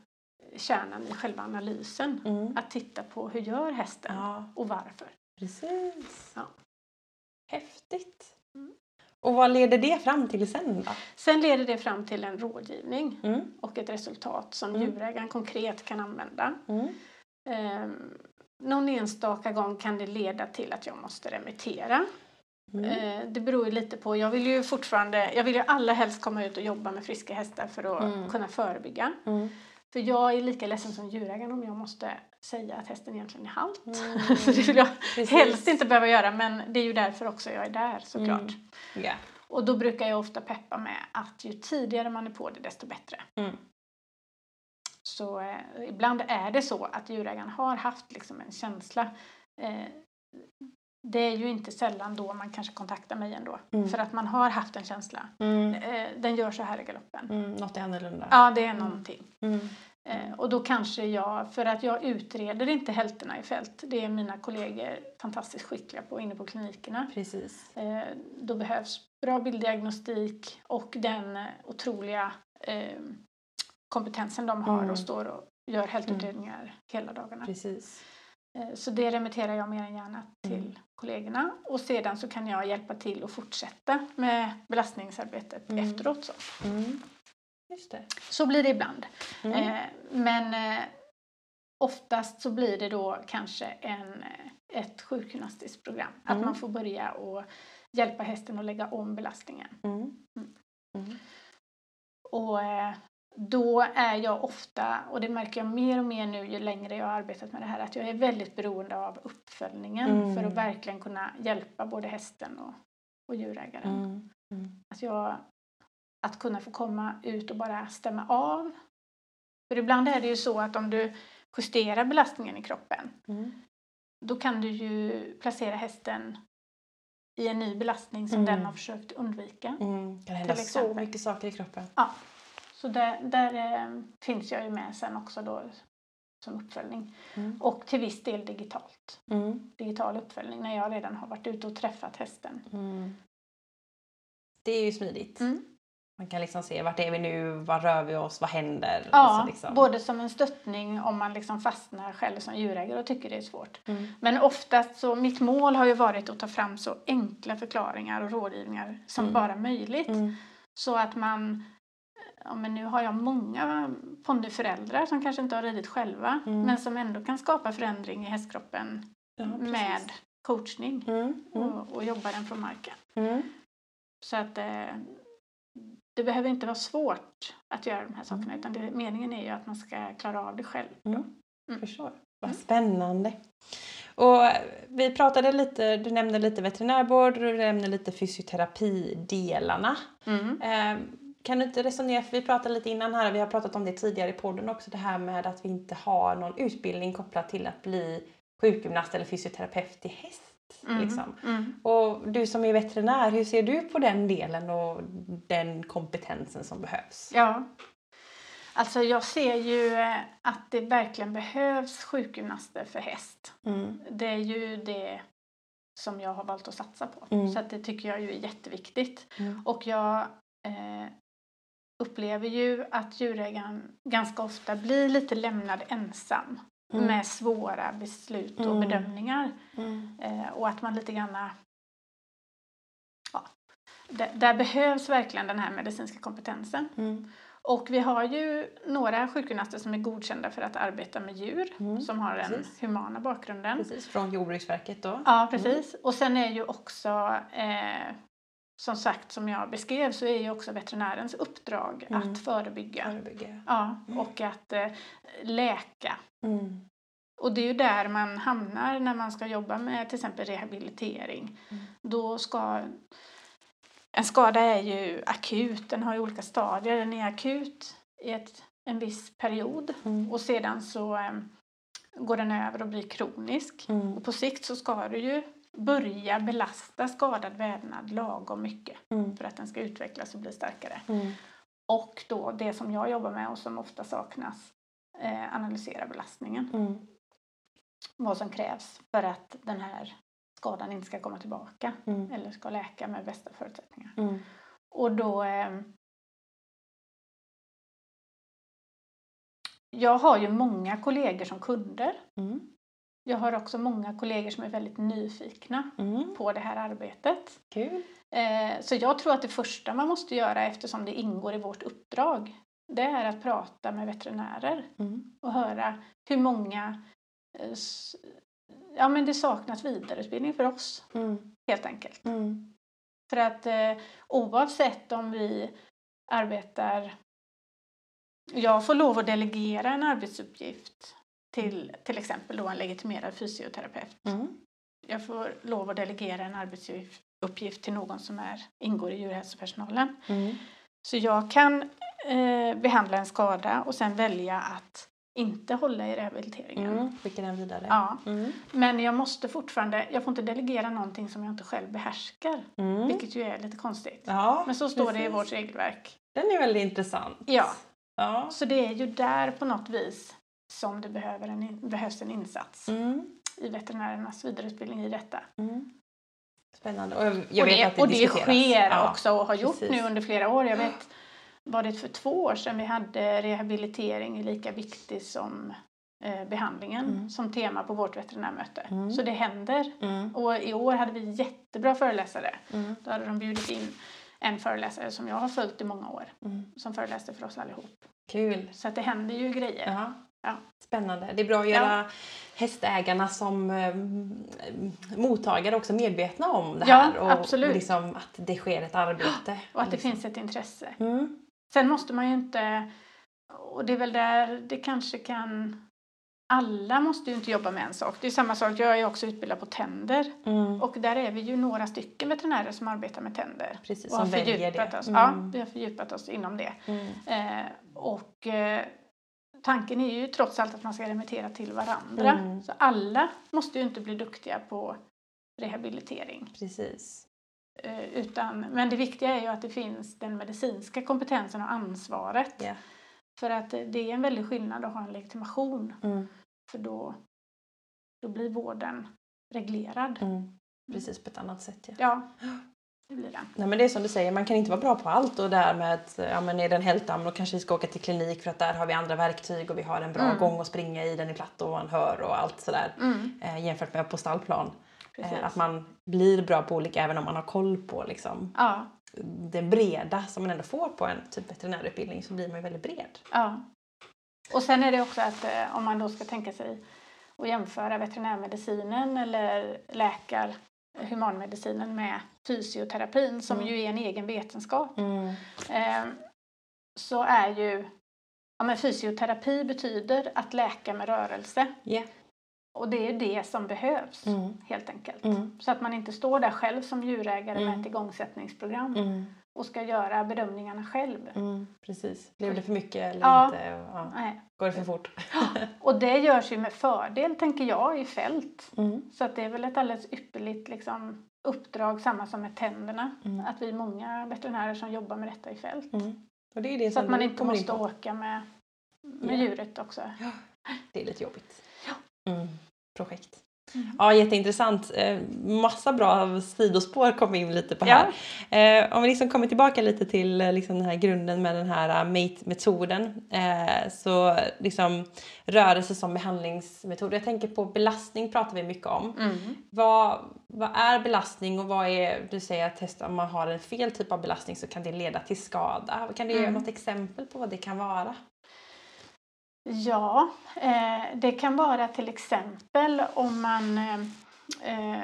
kärnan i själva analysen. Mm. Att titta på hur gör hästen Ja, och varför. precis. Ja. Häftigt. Mm. Och vad leder det fram till sen då? Sen leder det fram till en rådgivning Mm. och ett resultat som Mm. djurägaren konkret kan använda. Um, någon enstaka gång kan det leda till att jag måste remittera. Mm. Eh, det beror ju lite på. Jag vill ju fortfarande, jag vill ju allra helst komma ut och jobba med friska hästar för att Mm. kunna förebygga. Mm. För jag är lika ledsen som djurägaren om jag måste säga att hästen egentligen är halt. Mm. Så det vill jag Precis. helst inte behöva göra men det är ju därför också jag är där såklart. Mm. Ja. Och då brukar jag ofta peppa med att ju tidigare man är på det desto bättre. Mm. Så eh, ibland är det så att djurägaren har haft liksom en känsla. Eh, det är ju inte sällan då man kanske kontaktar mig ändå. Mm. För att man har haft en känsla. Mm. Eh, den gör så här i galoppen. Mm. Något är annorlunda. Ja, det är Mm. någonting. Mm. Eh, och då kanske jag, för att jag utreder inte hälterna i fält. Det är mina kollegor fantastiskt skickliga på inne på klinikerna. Precis. Eh, då behövs bra bilddiagnostik och den otroliga kompetensen de har Mm. och står och gör hältutredningar hela dagarna. Precis. Eh, så det remitterar jag mer än gärna till Mm. kollegorna och sedan så kan jag hjälpa till och fortsätta med belastningsarbetet Mm. efteråt. Så. Mm. Just det. så blir det ibland. Mm. Eh, men eh, oftast så blir det då kanske en, eh, ett sjukgymnastiskt program. Att Mm. man får börja och hjälpa hästen att lägga om belastningen. Mm. Och eh, då är jag ofta, och det märker jag mer och mer nu ju längre jag har arbetat med det här, att jag är väldigt beroende av uppföljningen Mm. för att verkligen kunna hjälpa både hästen och, och djurägaren. Mm. Mm. Att, jag, att kunna få komma ut och bara stämma av. För ibland är det ju så att om du justerar belastningen i kroppen Mm. då kan du ju placera hästen i en ny belastning som Mm. den har försökt undvika. Mm. kan hända så mycket saker i kroppen. Så där, där eh, finns jag ju med sen också då som uppföljning. Mm. Och till viss del digitalt. Mm. Digital uppföljning när jag redan har varit ute och träffat hästen. Mm. Det är ju smidigt. Mm. Man kan liksom se vart är vi nu, var rör vi oss, vad händer? Ja, Alltså liksom. både som en stöttning om man liksom fastnar själv som djurägare och tycker det är svårt. Mm. Men oftast så, mitt mål har ju varit att ta fram så enkla förklaringar och rådgivningar som Mm. bara möjligt. Så att man, ja men nu har jag många ponnyföräldrar som kanske inte har ridit själva Mm. men som ändå kan skapa förändring i hästkroppen Ja, med coachning Mm. Mm. och, och jobba den från marken. Mm. Så att eh, det behöver inte vara svårt att göra de här sakerna utan det, meningen är ju att man ska klara av det själv. Mm. Mm. Förstår. Vad Mm. spännande. Och eh, vi pratade lite, du nämnde lite veterinärvård och du nämnde lite fysioterapidelarna. Mm. Kan du inte resonera, för vi pratade lite innan här, vi har pratat om det tidigare i podden också, det här med att vi inte har någon utbildning kopplat till att bli sjukgymnast eller fysioterapeut till häst. Mm. Liksom. Mm. Och du som är veterinär, hur ser du på den delen och den kompetensen som behövs? Ja. Alltså jag ser ju eh, att det verkligen behövs sjukgymnaster för häst. Mm. Det är ju det som jag har valt att satsa på. Mm. Så det tycker jag ju är jätteviktigt. Mm. Och jag eh, upplever ju att djurägaren ganska ofta blir lite lämnad ensam Mm. med svåra beslut och Mm. bedömningar. Mm. Eh, och att man lite grann... Ja, där, där behövs verkligen den här medicinska kompetensen. Mm. Och vi har ju några sjukgymnaster som är godkända för att arbeta med djur Mm, som har den precis. humana bakgrunden. Precis, från Jordbruksverket då. Ja, precis. Och sen är ju också, eh, som sagt som jag beskrev, så är ju också veterinärens uppdrag Mm. att förebygga. Förebygga. Ja, och att eh, läka. Mm. Och det är ju där man hamnar när man ska jobba med till exempel rehabilitering. Mm. Då ska... En skada är ju akut, den har ju olika stadier. Den är akut i ett, en viss period Mm. och sedan så eh, går den över och blir kronisk. Mm. Och på sikt så ska du ju börja belasta skadad vävnad lagom mycket Mm. för att den ska utvecklas och bli starkare. Mm. Och då det som jag jobbar med och som ofta saknas, eh, analysera belastningen. Mm. Vad som krävs för att den här skadan inte ska komma tillbaka Mm. eller ska läka med bästa förutsättningar. Mm. Och då... Eh, jag har ju många kollegor som kunder. Mm. Jag har också många kollegor som är väldigt nyfikna Mm. på det här arbetet. Kul. Eh, så jag tror att det första man måste göra eftersom det ingår i vårt uppdrag det är att prata med veterinärer Mm. och höra hur många eh, Ja men det saknas vidareutbildning för oss Mm. helt enkelt. Mm. För att eh, oavsett om vi arbetar... Jag får lov att delegera en arbetsuppgift till till exempel då en legitimerad fysioterapeut. Mm. Jag får lov att delegera en arbetsuppgift till någon som är, ingår i djurhälsopersonalen. Mm. Så jag kan eh, behandla en skada och sen välja att inte hålla i rehabiliteringen. Mm. Skicka den vidare. Ja, Mm. men jag måste fortfarande, jag får inte delegera någonting som jag inte själv behärskar. Mm. Vilket ju är lite konstigt. Ja, Men så står det i precis. vårt regelverk. Den är väldigt intressant. Ja, Ja. så det är ju där på något vis som det behöver en, behövs en insats Mm. i veterinärernas vidareutbildning i detta. Mm. Spännande. Och jag, och vet det, att det och det sker Ja. också och har gjort precis. nu under flera år. Jag vet, var det för två år sedan vi hade rehabilitering är lika viktig som eh, behandlingen Mm. som tema på vårt veterinärmöte. Mm. Så det händer. Mm. Och i år hade vi jättebra föreläsare. Mm. Då hade de bjudit in en föreläsare som jag har följt i många år Mm. som föreläste för oss allihop. Kul. Så att det händer ju grejer. Ja. Ja. Spännande. Det är bra att göra hästägarna som eh, mottagare också medvetna om det Ja, här. Och absolut. Liksom att det sker ett arbete. Och att det liksom. finns ett intresse. Mm. Sen måste man ju inte, och det är väl där det kanske kan, alla måste ju inte jobba med en sak. Det är samma sak, jag är också utbildad på tänder. Mm. Och där är vi ju några stycken veterinärer som arbetar med tänder. Precis, Och har som väljer fördjupat det. oss. Mm. Ja, vi har fördjupat oss inom det. Mm. Eh, och eh, tanken är ju trots allt att man ska remittera till varandra. Mm. Så alla måste ju inte bli duktiga på rehabilitering. Precis. Eh, utan, men det viktiga är ju att det finns den medicinska kompetensen och ansvaret. Ja. För att det är en väldig skillnad att ha en legitimation. Mm. För då, då blir vården reglerad. Mm. Precis på ett annat sätt. Ja. Ja, det blir den. Nej, men det är som du säger, man kan inte vara bra på allt och där med att ja, men är det en hältam då kanske vi ska åka till klinik för att där har vi andra verktyg och vi har en bra Mm. gång att springa i, den är platt och man hör och allt sådär Mm, eh, jämfört med på stallplan. Eh, att man blir bra på olika även om man har koll på liksom, Ja, det breda som man ändå får på en typ veterinärutbildning så blir man ju väldigt bred. ja. Och sen är det också att eh, om man då ska tänka sig att jämföra veterinärmedicinen eller läkar humanmedicinen med fysioterapin som Mm. ju är en egen vetenskap. Eh, så är ju ja, men fysioterapi betyder att läka med rörelse. Ja. Och det är det som behövs Mm. helt enkelt. Mm. Så att man inte står där själv som djurägare med Mm. ett igångsättningsprogram Mm. och ska göra bedömningarna själv. Mm. Precis. Blev det för mycket eller Ja. inte? Ja. Nej. Går det för fort? Och det görs ju med fördel, tänker jag, i fält. Mm. Så att det är väl ett alldeles ypperligt liksom, uppdrag, samma som med tänderna. Mm. Att vi är många veterinärer som jobbar med detta i fält. Mm. Och det är det Så att man inte in måste på. åka med, med Ja. djuret också. Det är lite jobbigt. Ja. Mm. Projekt. Mm. Ja, jätteintressant. Eh, Massa bra sidospår kom in lite på här. Eh, om vi liksom kommer tillbaka lite till eh, liksom den här grunden med den här MATE-metoden. Så liksom rörelse som behandlingsmetod. Jag tänker på belastning pratar vi mycket om. Mm. Vad, vad är belastning och vad är, du säger att testa om man har en fel typ av belastning så kan det leda till skada. Kan du ge Mm. något exempel på vad det kan vara? Ja, eh, det kan vara till exempel om man eh, eh,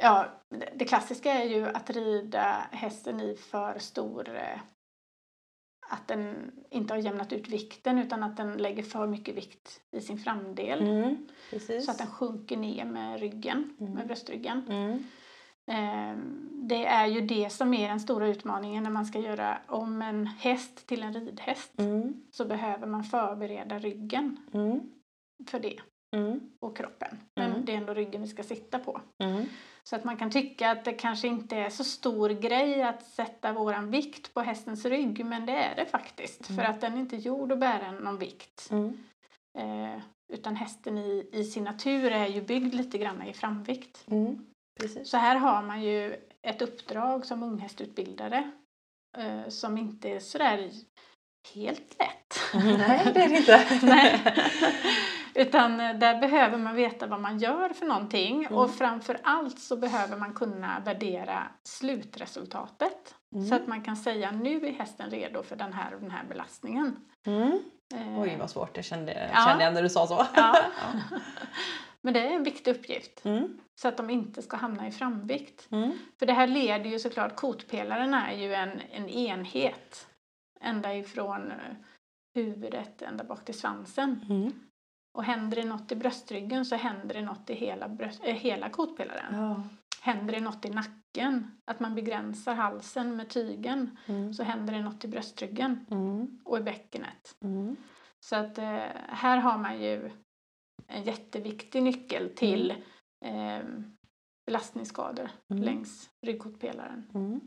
Ja, det- klassiska är ju att rida hästen i för stor eh, att den inte har jämnat ut vikten utan att den lägger för mycket vikt i sin framdel. Mm, precis. Så att den sjunker ner med ryggen, Mm. med bröstryggen. Mm, Det är ju det som är den stora utmaningen när man ska göra om en häst till en ridhäst mm, så behöver man förbereda ryggen mm, för det mm, och kroppen. Men Mm. det är ändå ryggen vi ska sitta på. mm, Så att man kan tycka att det kanske inte är så stor grej att sätta våran vikt på hästens rygg men det är det faktiskt. Mm. För att den är inte gjord att bära någon vikt. mm, Eh, utan hästen i, i sin natur är ju byggd lite grann i framvikt. mm. Precis. Så här har man ju ett uppdrag som unghästutbildare eh, som inte är sådär helt lätt. Nej, det är det inte. Nej. Utan eh, där behöver man veta vad man gör för någonting Mm. och framför allt så behöver man kunna värdera slutresultatet. Mm. Så att man kan säga nu är hästen redo för den här och den här belastningen. Mm. Eh, Oj, vad svårt det kände, Ja. kände jag när du sa så. Ja. Men det är en viktig uppgift Mm. så att de inte ska hamna i framvikt. Mm. För det här leder ju såklart, kotpelaren är ju en, en enhet ända ifrån eh, huvudet ända bak till svansen. Mm. Och händer det något i bröstryggen så händer det något i hela, bröst, äh, hela kotpelaren. Ja. Händer det något i nacken, att man begränsar halsen med tygen, Mm. så händer det något i bröstryggen Mm. och i bäckenet. Mm. Så att eh, här har man ju en jätteviktig nyckel till eh, belastningsskador Mm. längs ryggkotpelaren Mm.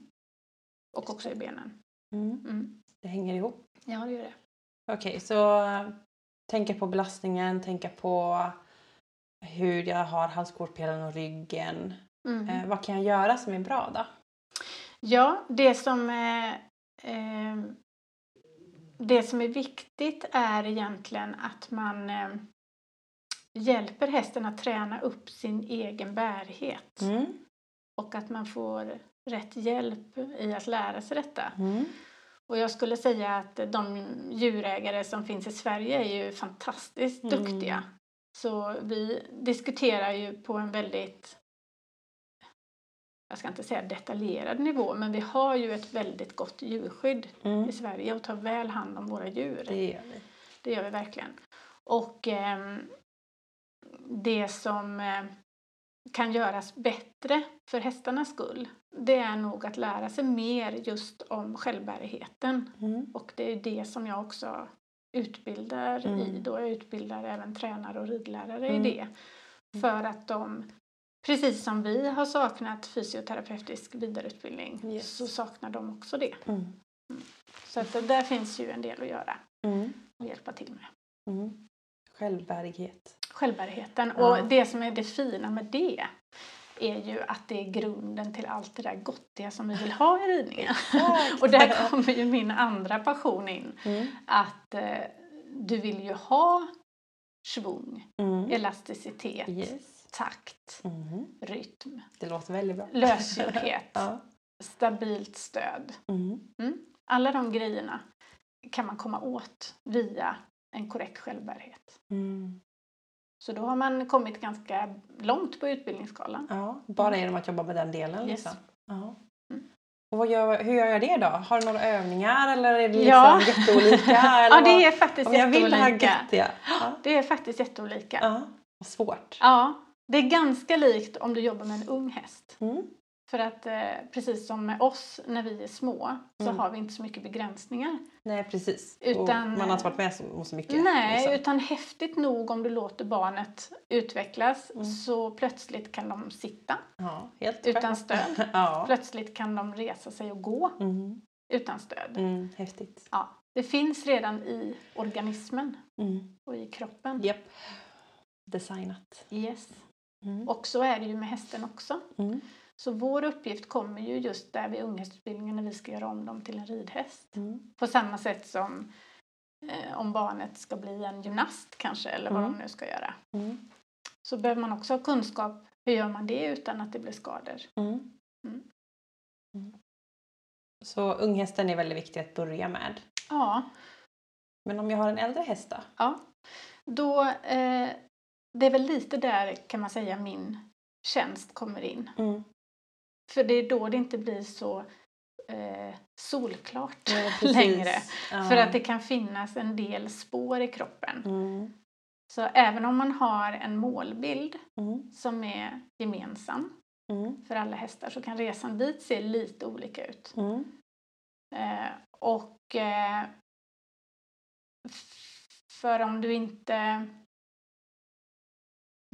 och också i benen. Mm. Mm. Det hänger ihop. Ja, det gör det. Okej, så äh, tänka på belastningen, tänka på hur jag har halskotpelaren och ryggen. Mm. Eh, vad kan jag göra som är bra då? Ja, det som, eh, eh, det som är viktigt är egentligen att man eh, hjälper hästen att träna upp sin egen bärighet Mm. och att man får rätt hjälp i att lära sig detta. Mm. Och jag skulle säga att de djurägare som finns i Sverige är ju fantastiskt Mm. duktiga. Så vi diskuterar ju på en väldigt, jag ska inte säga detaljerad nivå, men vi har ju ett väldigt gott djurskydd Mm. i Sverige och tar väl hand om våra djur. Det gör vi. Det gör vi verkligen. Och ehm, det som eh, kan göras bättre för hästarnas skull, det är nog att lära sig mer just om självbärigheten. Mm. Och det är det som jag också utbildar Mm. i då. Jag utbildar även tränare och ridlärare Mm. i det. För att de Precis som vi har saknat fysioterapeutisk vidareutbildning Yes. så saknar de också det. Mm. Så att det- där finns ju en del att göra Mm. och hjälpa till med. Mm. Självbärighet. Självbärligheten. Ja. Och det som är det fina med det är ju att det är grunden till allt det där gottiga som vi vill ha i ridningen. och där kommer ju min andra passion in. Mm. Att eh, du vill ju ha svung, Mm. elasticitet, Yes. takt, Mm. rytm, Det låter väldigt bra. lösgjordhet, Ja. stabilt stöd. Mm. Alla de grejerna kan man komma åt via en korrekt självbärighet. Mm. Så då har man kommit ganska långt på utbildningsskalan. Ja, bara genom att jobba med den delen. Yes. Liksom. Ja. Mm. Och gör, hur gör jag det då? Har du några övningar eller är det liksom Ja. jätteolika? Eller Ja, det är faktiskt Om jag vill jätteolika. göttiga. Ja. Det är faktiskt jätteolika. ja. Svårt. Ja, det är ganska likt om du jobbar med en ung häst. Mm. För att eh, precis som med oss när vi är små så Mm. har vi inte så mycket begränsningar. Nej, precis. Utan- och man har inte varit med så, så mycket. Nej, liksom. utan häftigt nog om du låter barnet utvecklas Mm. så plötsligt kan de sitta Ja, utan stöd. ja. Plötsligt kan de resa sig och gå Mm. utan stöd. Mm. Häftigt. Ja, det finns redan i organismen Mm. och i kroppen. Japp. Designat. Yes. Mm. Och så är det ju med hästen också. Så vår uppgift kommer ju just där vid unghästutbildningen när vi ska göra om dem till en ridhäst. Mm. På samma sätt som eh, om barnet ska bli en gymnast kanske eller vad Mm. de nu ska göra. Mm. Så behöver man också ha kunskap. Hur gör man det utan att det blir skador? Mm. Mm. Mm. Så unghästen är väldigt viktig att börja med. Ja, Men om jag har en äldre häst då? ja. Då, eh, det är väl lite där kan man säga min tjänst kommer in. Mm. För det är då det inte blir så eh, solklart Ja, längre. Ja. För att det kan finnas en del spår i kroppen. Mm. Så även om man har en målbild Mm. som är gemensam Mm. för alla hästar så kan resan dit se lite olika ut. Mm. Eh, och eh, för om du inte...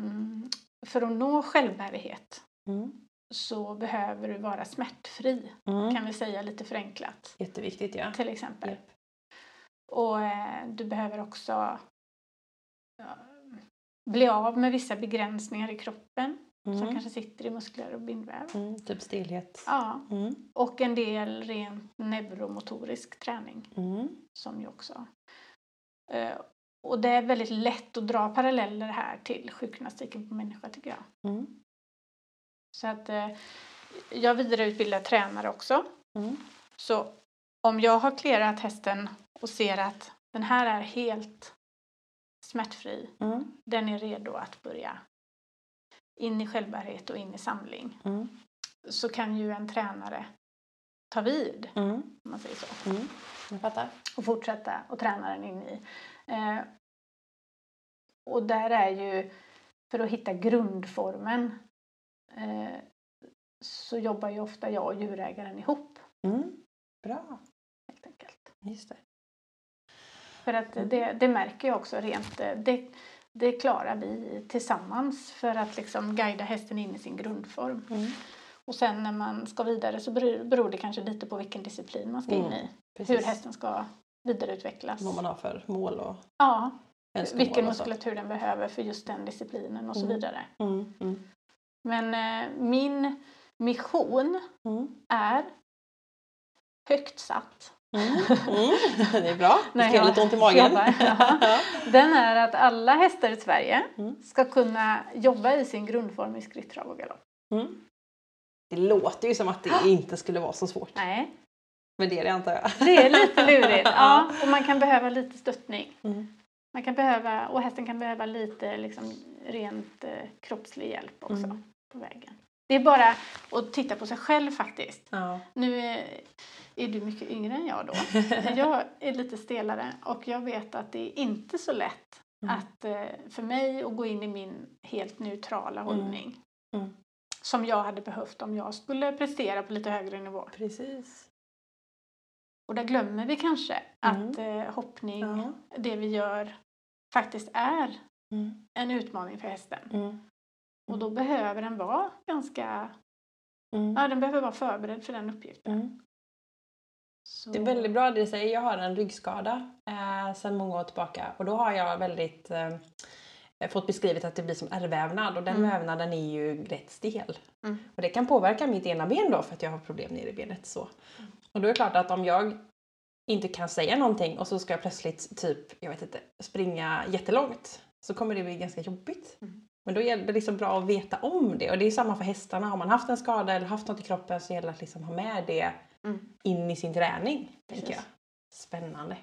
Mm, för att nå självbärighet Mm. Så behöver du vara smärtfri, Mm. kan vi säga lite förenklat Jätteviktigt ja. till exempel. Japp. Och eh, du behöver också ja, bli av med vissa begränsningar i kroppen som Mm. kanske sitter i muskler och bindväv. Mm. Typ stelhet. Ja, Mm. och en del rent neuromotorisk träning Mm. som ju också eh, och det är väldigt lätt att dra paralleller här till sjukgymnastiken på människa tycker jag. Mm. Så att eh, jag vidareutbildar tränare också. Mm. Så om jag har clearat hästen och ser att den här är helt smärtfri, Mm. den är redo att börja in i självbärighet och in i samling, Mm. så kan ju en tränare ta vid, Mm. om man säger så, Mm. Jag fattar. och fortsätta och träna den in i. Eh, och där är ju, för att hitta grundformen, eh, så jobbar ju ofta jag och djurägaren ihop, Mm. Bra. helt enkelt. Just det. För att Mm. det, det märker jag också rent, eh, det, det klarar vi tillsammans för att liksom guida hästen in i sin grundform. Mm. Och sen när man ska vidare så beror, det kanske lite på vilken disciplin man ska in Mm, i. Precis. Hur hästen ska vidareutvecklas. Vad man har för mål och Ja, vilken och muskulatur den behöver för just den disciplinen och så Mm. vidare. Mm. Mm. Men eh, min mission Mm. är högt satt. Mm. Mm. Det är bra. Det ska lite ont i magen. jobbar, ja. Den är att alla hästar i Sverige Mm. ska kunna jobba i sin grundform i skritt, trav och galopp. Mm. Det låter ju som att det inte skulle vara så svårt. Nej, Men det är det antar jag. det är lite lurigt. ja, och man kan behöva lite stöttning. Mm. Man kan behöva, och hästen kan behöva lite liksom, rent eh, kroppslig hjälp också Mm. På vägen. Det är bara att titta på sig själv faktiskt. Ja. Nu är, är du mycket yngre än jag då. Jag är lite stelare och jag vet att det är inte så lätt Mm. att eh, för mig att gå in i min helt neutrala hållning. Mm. Som jag hade behövt om jag skulle prestera på lite högre nivå. Precis. Och där glömmer vi kanske Mm. att eh, hoppning, Ja. det vi gör, faktiskt är Mm. en utmaning för hästen. Mm. Och då behöver den vara ganska, ja den behöver vara förberedd för den uppgiften. Mm. Det är väldigt bra det du säger. Jag har en ryggskada eh, sedan många år tillbaka och då har jag väldigt eh, fått beskrivet att det blir som ärrvävnad och den Mm. vävnaden är ju rätt stel. Mm. Och det kan påverka mitt ena ben då för att jag har problem nere i benet. Så. Och då är det klart att om jag inte kan säga någonting och så ska jag plötsligt typ, jag vet inte, springa jättelångt så kommer det bli ganska jobbigt. Mm. Men då är det liksom bra att veta om det och det är samma för hästarna. Har man haft en skada eller haft något i kroppen så gäller det att liksom ha med det Mm. in i sin träning. Precis. Spännande.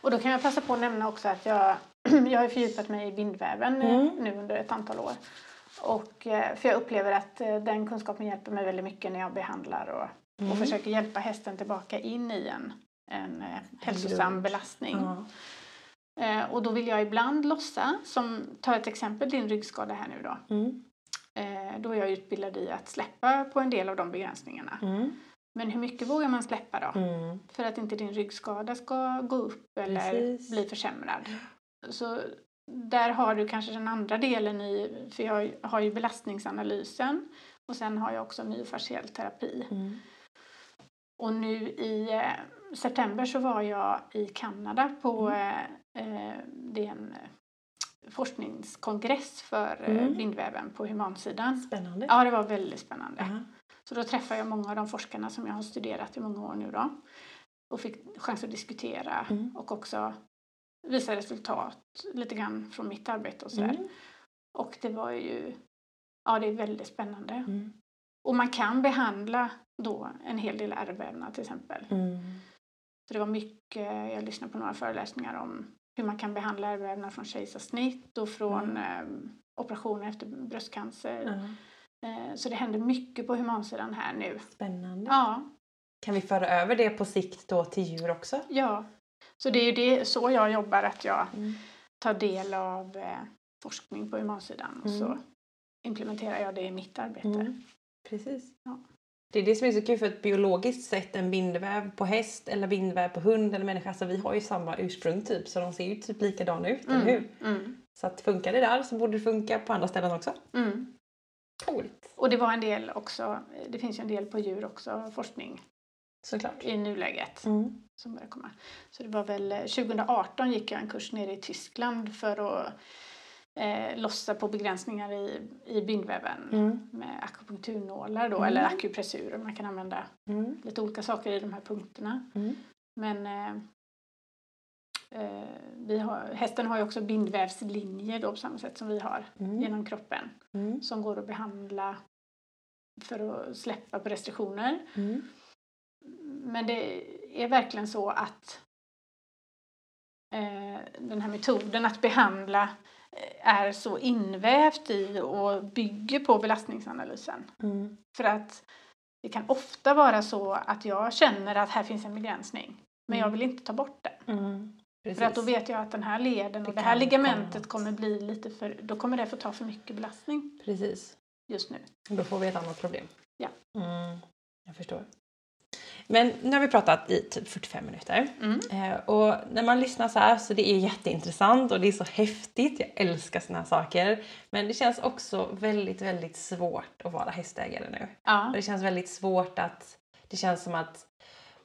Och då kan jag passa på att nämna också att jag, jag har fördjupat mig i bindväven Mm. nu under ett antal år. Och, eh, för jag upplever att eh, den kunskapen hjälper mig väldigt mycket när jag behandlar och, Mm. och försöker hjälpa hästen tillbaka in i en, en eh, hälsosam belastning. Ja. Eh, och då vill jag ibland lossa, som ta ett exempel din ryggskada här nu då. Mm. Eh, då är jag utbildad i att släppa på en del av de begränsningarna. Mm. Men hur mycket vågar man släppa då? Mm. För att inte din ryggskada ska gå upp eller Precis. bli försämrad. Så där har du kanske den andra delen i, för jag har ju belastningsanalysen och sen har jag också myofasciell terapi. Mm. Och nu i eh, september så var jag i Kanada på Mm. eh, eh, det är en forskningskongress för eh, Mm. bindväven på humansidan. Spännande. Ja, det var väldigt spännande. Ja. Så då träffade jag många av de forskarna som jag har studerat i många år nu då. Och fick chans att diskutera Mm. och också visa resultat lite grann från mitt arbete och sådär. Mm. Och det var ju, ja det är väldigt spännande. Mm. Och man kan behandla då en hel del ärrvävnad till exempel. Mm. Så det var mycket, jag lyssnade på några föreläsningar om hur man kan behandla ärrvävnad från kejsarsnitt och från eh, operationer efter bröstcancer. Eh, så det händer mycket på humansidan här nu. Spännande. Ja, Kan vi föra över det på sikt då till djur också? Ja, så det är ju det, så jag jobbar, att jag Mm. tar del av eh, forskning på humansidan och så Mm. implementerar jag det i mitt arbete. Mm. Precis. Ja. Det är det som är så kul för att biologiskt sett en bindväv på häst eller bindväv på hund eller människa, så vi har ju samma ursprung typ så de ser ju typ likadana ut, eller hur? Mm. Så att funkar det där så borde det funka på andra ställen också. Mm. Coolt! Och det var en del också, det finns ju en del på djur också, forskning Såklart. i nuläget Mm. som börjar komma. Så det var väl, eh, 2018 gick jag en kurs nere i Tyskland för att eh, lossa på begränsningar i, i bindväven Mm. med akupunkturnålar då, Mm. eller akupressurer. Man kan använda Mm. lite olika saker i de här punkterna. Mm. Men eh, eh, vi har, hästen har ju också bindvävslinjer då på samma sätt som vi har Mm. genom kroppen Mm. som går att behandla för att släppa på restriktioner. Men det är verkligen så att eh, den här metoden att behandla eh, är så invävt i och bygger på belastningsanalysen. Mm. För att det kan ofta vara så att jag känner att här finns en begränsning. Men jag Mm. vill inte ta bort den. Mm. För att då vet jag att den här leden Det och det här kan komma ligamentet kommer bli lite för, då kommer det få ta för mycket belastning Precis. just nu. Då får vi ett annat problem. Ja. Mm. Jag förstår. Men nu har vi pratat i typ 45 minuter. Mm. Eh, och när man lyssnar så här så det är jätteintressant och det är så häftigt. Jag älskar såna här saker. Men det känns också väldigt, väldigt svårt att vara hästägare nu. Ja. Det känns väldigt svårt att det känns som att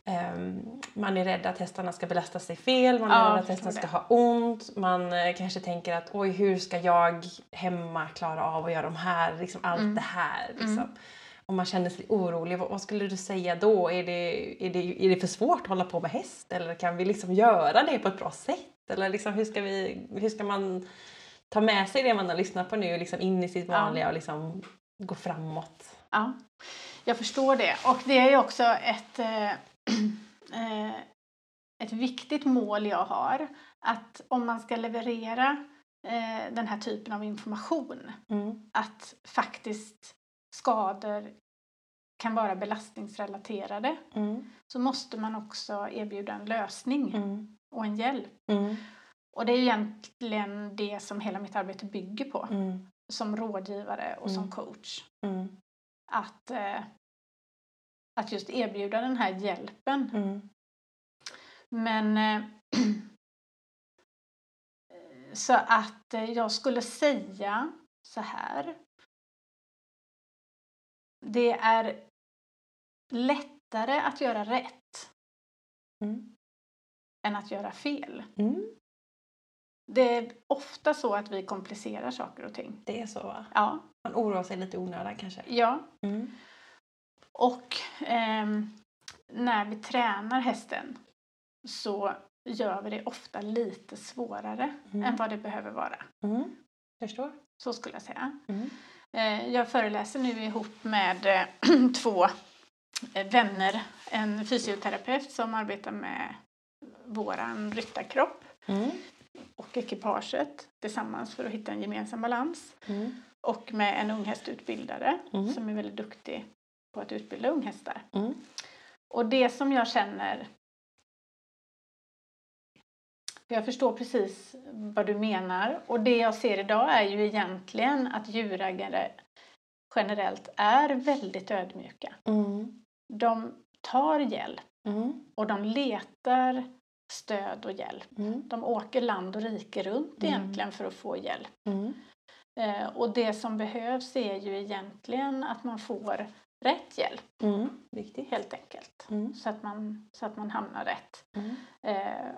ehm, man är rädd att hästarna ska belasta sig fel, man är Ja, rädd att hästarna ska ha ont, man eh, kanske tänker att oj hur ska jag hemma klara av att göra de här, liksom allt Mm. det här. Liksom. Mm. Och man känner sig orolig, vad, vad skulle du säga då? Är det, är, det, är det för svårt att hålla på med häst eller kan vi liksom göra det på ett bra sätt? Eller liksom, hur, ska vi, hur ska man ta med sig det man har lyssnat på nu liksom in i sitt Ja. vanliga och liksom gå framåt? Ja, jag förstår det. Och det är ju också ett, eh, ett viktigt mål jag har. Att om man ska leverera eh, den här typen av information, Mm. att faktiskt skador kan vara belastningsrelaterade, Mm. så måste man också erbjuda en lösning Mm. och en hjälp. Mm. Och det är egentligen det som hela mitt arbete bygger på, Mm. som rådgivare och som Mm. coach. Mm. att, eh, att just erbjuda den här hjälpen. Men eh, så att eh, jag skulle säga så här det är lättare att göra rätt Mm. än att göra fel. Mm. Det är ofta så att vi komplicerar saker och ting. Det är så va? Ja. Man oroar sig lite onödan kanske. ja. Mm. Och ehm, när vi tränar hästen så gör vi det ofta lite svårare Mm. än vad det behöver vara. Mm. Förstår. Så skulle jag säga. Eh, Jag föreläser nu ihop med eh, två eh, vänner. En fysioterapeut som arbetar med våran ryttarkropp Mm. och ekipaget tillsammans för att hitta en gemensam balans. Mm. Och med en unghästutbildare Mm. som är väldigt duktig på att utbilda unghästar. Mm. Och det som jag känner jag förstår precis vad du menar och det jag ser idag är ju egentligen att djurägare generellt är väldigt ödmjuka. Mm. De tar hjälp Mm. och de letar stöd och hjälp. Mm. De åker land och rike runt Mm. egentligen för att få hjälp. Mm. Eh, och det som behövs är ju egentligen att man får rätt hjälp Mm. Viktigt. helt enkelt. Mm. Så att man, så att man hamnar rätt. Mm. Eh,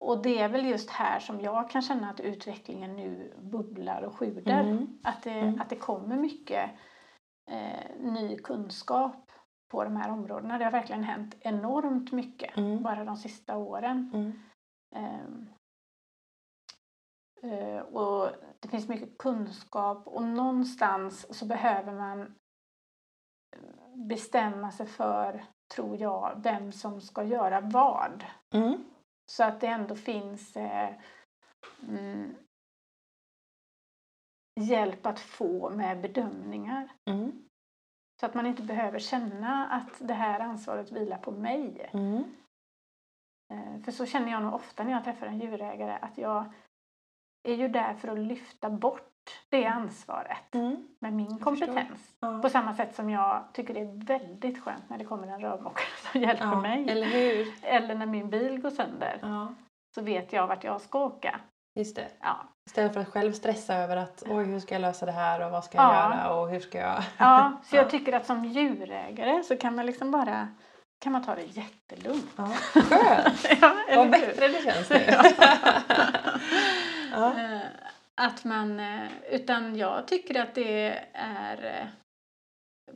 och det är väl just här som jag kan känna att utvecklingen nu bubblar och sjuder. Mm. Att, det, Mm. att det kommer mycket eh, ny kunskap på de här områdena. Det har verkligen hänt enormt mycket Mm. bara de sista åren. Ehm, eh, och det finns mycket kunskap och någonstans så behöver man bestämma sig för, tror jag, vem som ska göra vad. Mm. Så att det ändå finns eh, mm, hjälp att få med bedömningar. Mm. Så att man inte behöver känna att det här ansvaret vilar på mig. Mm. Eh, För så känner jag nog ofta när jag träffar en djurägare att jag är ju där för att lyfta bort det ansvaret Mm. med min kompetens. Ja. På samma sätt som jag tycker det är väldigt skönt när det kommer en rörmokare som hjälper Ja, mig. Eller hur? Eller när min bil går sönder Ja, så vet jag vart jag ska åka. just det. Ja, Istället för att själv stressa över att oj, hur ska jag lösa det här och vad ska jag Ja. göra och hur ska jag... ja så Ja. jag tycker att som djurägare så kan man liksom bara kan man ta det jättelugnt. Ja. Skönt! ja, Vad bättre det känns nu. ja. Att man, eh, utan jag tycker att det är eh,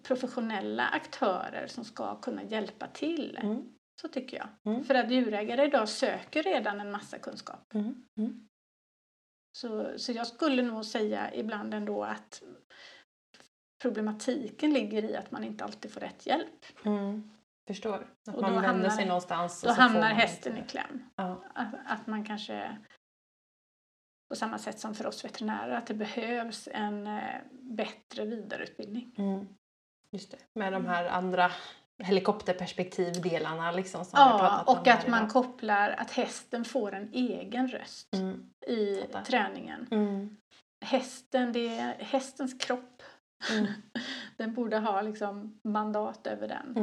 professionella aktörer som ska kunna hjälpa till. Mm. Så tycker jag. Mm. För att djurägare idag söker redan en massa kunskap. Mm. Mm. Så, så jag skulle nog säga ibland ändå att problematiken ligger i att man inte alltid får rätt hjälp. Mm. Förstår. Att Och man vänder hamnar- sig någonstans. och Då så hamnar hästen i kläm. Ja. Att, att man kanske på samma sätt som för oss veterinärer att det behövs en eh, bättre vidareutbildning. Mm. Just det. Med de här andra helikopterperspektivdelarna liksom som vi Ja, pratat om och här att man idag. kopplar att hästen får en egen röst Mm. i Fattar. träningen. Mm. Hästen, det är hästens kropp. Mm. Den borde ha liksom mandat över den.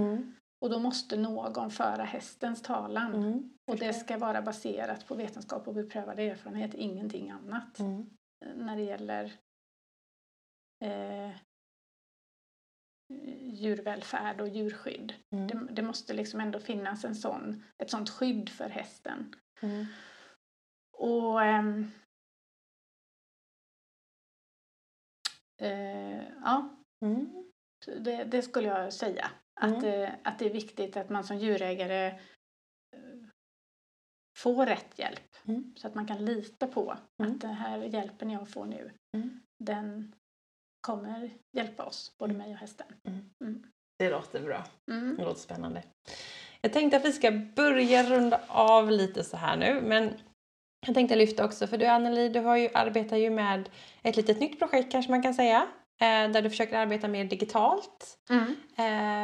Och då måste någon föra hästens talan. Mm. Och det ska vara baserat på vetenskap och beprövad erfarenhet, ingenting annat. Mm. När det gäller eh, djurvälfärd och djurskydd. Mm. Det, det måste liksom ändå finnas en sån, ett sånt skydd för hästen. Mm. Och ehm, eh, ja, Mm. det, det skulle jag säga. Att, eh, att det är viktigt att man som djurägare eh, får rätt hjälp. Mm. Så att man kan lita på Mm. att den här hjälpen jag får nu, Mm. den kommer hjälpa oss, både Mm. mig och hästen. Det låter bra. Mm. Det låter spännande. Jag tänkte att vi ska börja runda av lite så här nu, men jag tänkte lyfta också, för du Anneli, du har ju, arbetar ju med ett litet nytt projekt kanske man kan säga, där du försöker arbeta mer digitalt Mm.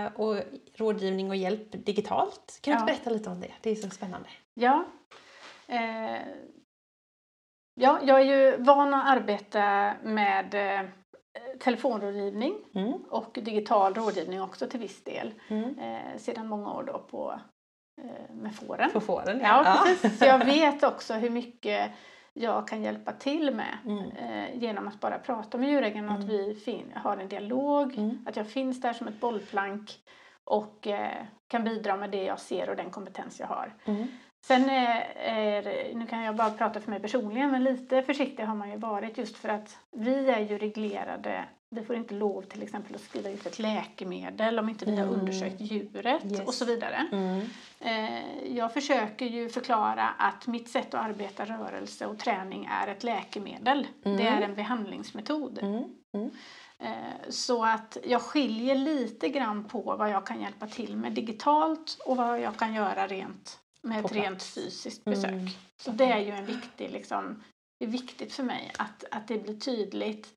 eh, och rådgivning och hjälp digitalt. Kan du Ja. berätta lite om det? Det är så spännande. Ja. Eh, ja, jag är ju van att arbeta med eh, telefonrådgivning Mm. och digital rådgivning också till viss del. Mm. Eh, sedan många år då på, eh, med fåren. På fåren, Ja, precis. Så jag vet också hur mycket jag kan hjälpa till med Mm. eh, genom att bara prata med djurägaren och att Mm. vi fin- har en dialog, Mm. att jag finns där som ett bollplank och eh, kan bidra med det jag ser och den kompetens jag har. Mm. Sen eh, är, nu kan jag bara prata för mig personligen, men lite försiktig har man ju varit just för att vi är ju reglerade. Vi får inte lov till exempel att skriva ut ett läkemedel om inte vi har Mm. undersökt djuret Yes. och så vidare. Mm. Eh, jag försöker ju förklara att mitt sätt att arbeta rörelse och träning är ett läkemedel. Mm. Det är en behandlingsmetod. Mm. Mm. Eh, Så att jag skiljer lite grann på vad jag kan hjälpa till med digitalt och vad jag kan göra rent med ett rent fysiskt besök. Mm. Så det är ju en viktig, liksom, det är viktigt för mig att, att det blir tydligt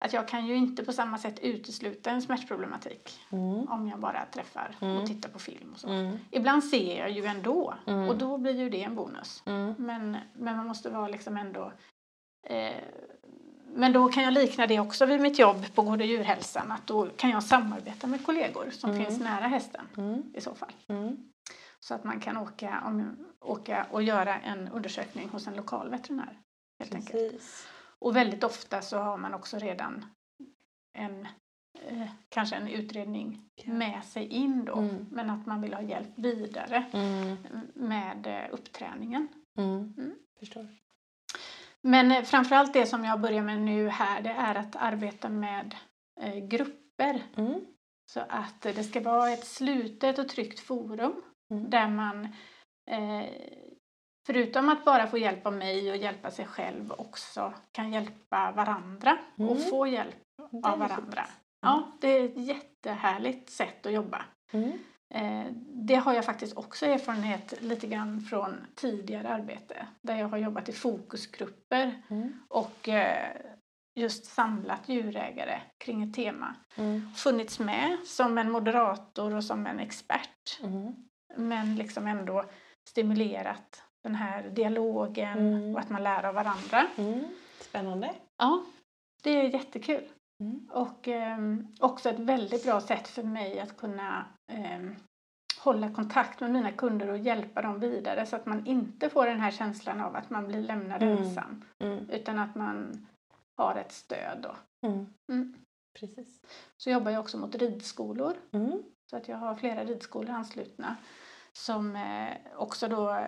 att jag kan ju inte på samma sätt utesluta en smärtproblematik Mm. om jag bara träffar Mm. och tittar på film och så. Mm. Ibland ser jag ju ändå Mm. och då blir ju det en bonus. Mm. Men, men man måste vara liksom ändå... Eh, men då kan jag likna det också vid mitt jobb på Gård och djurhälsan. Att då kan jag samarbeta med kollegor som Mm. finns nära hästen i så fall. Så att man kan åka, om, åka och göra en undersökning hos en lokal veterinär. Helt enkelt. Och väldigt ofta så har man också redan en, eh, kanske en utredning med sig in då. Mm. Men att man vill ha hjälp vidare Mm. med eh, uppträningen. Mm. Mm. Förstår. Men eh, framförallt det som jag börjar med nu här det är att arbeta med eh, grupper. Mm. Så att det ska vara ett slutet och tryggt forum Mm. där man eh, förutom att bara få hjälp av mig och hjälpa sig själv också kan hjälpa varandra Mm. och få hjälp av fint. varandra. Ja, det är ett jättehärligt sätt att jobba. Mm. Eh, det har jag faktiskt också erfarenhet lite grann från tidigare arbete där jag har jobbat i fokusgrupper Mm. och eh, just samlat djurägare kring ett tema. Mm. Funnits med som en moderator och som en expert Mm. men liksom ändå stimulerat den här dialogen Mm. och att man lär av varandra. Mm. Spännande. Ja, det är jättekul. Mm. Och ehm, också ett väldigt bra sätt för mig att kunna ehm, hålla kontakt med mina kunder och hjälpa dem vidare så att man inte får den här känslan av att man blir lämnad Mm. ensam Mm. utan att man har ett stöd. Då. Mm. Precis. Så jobbar jag också mot ridskolor så att jag har flera ridskolor anslutna som eh, också då eh,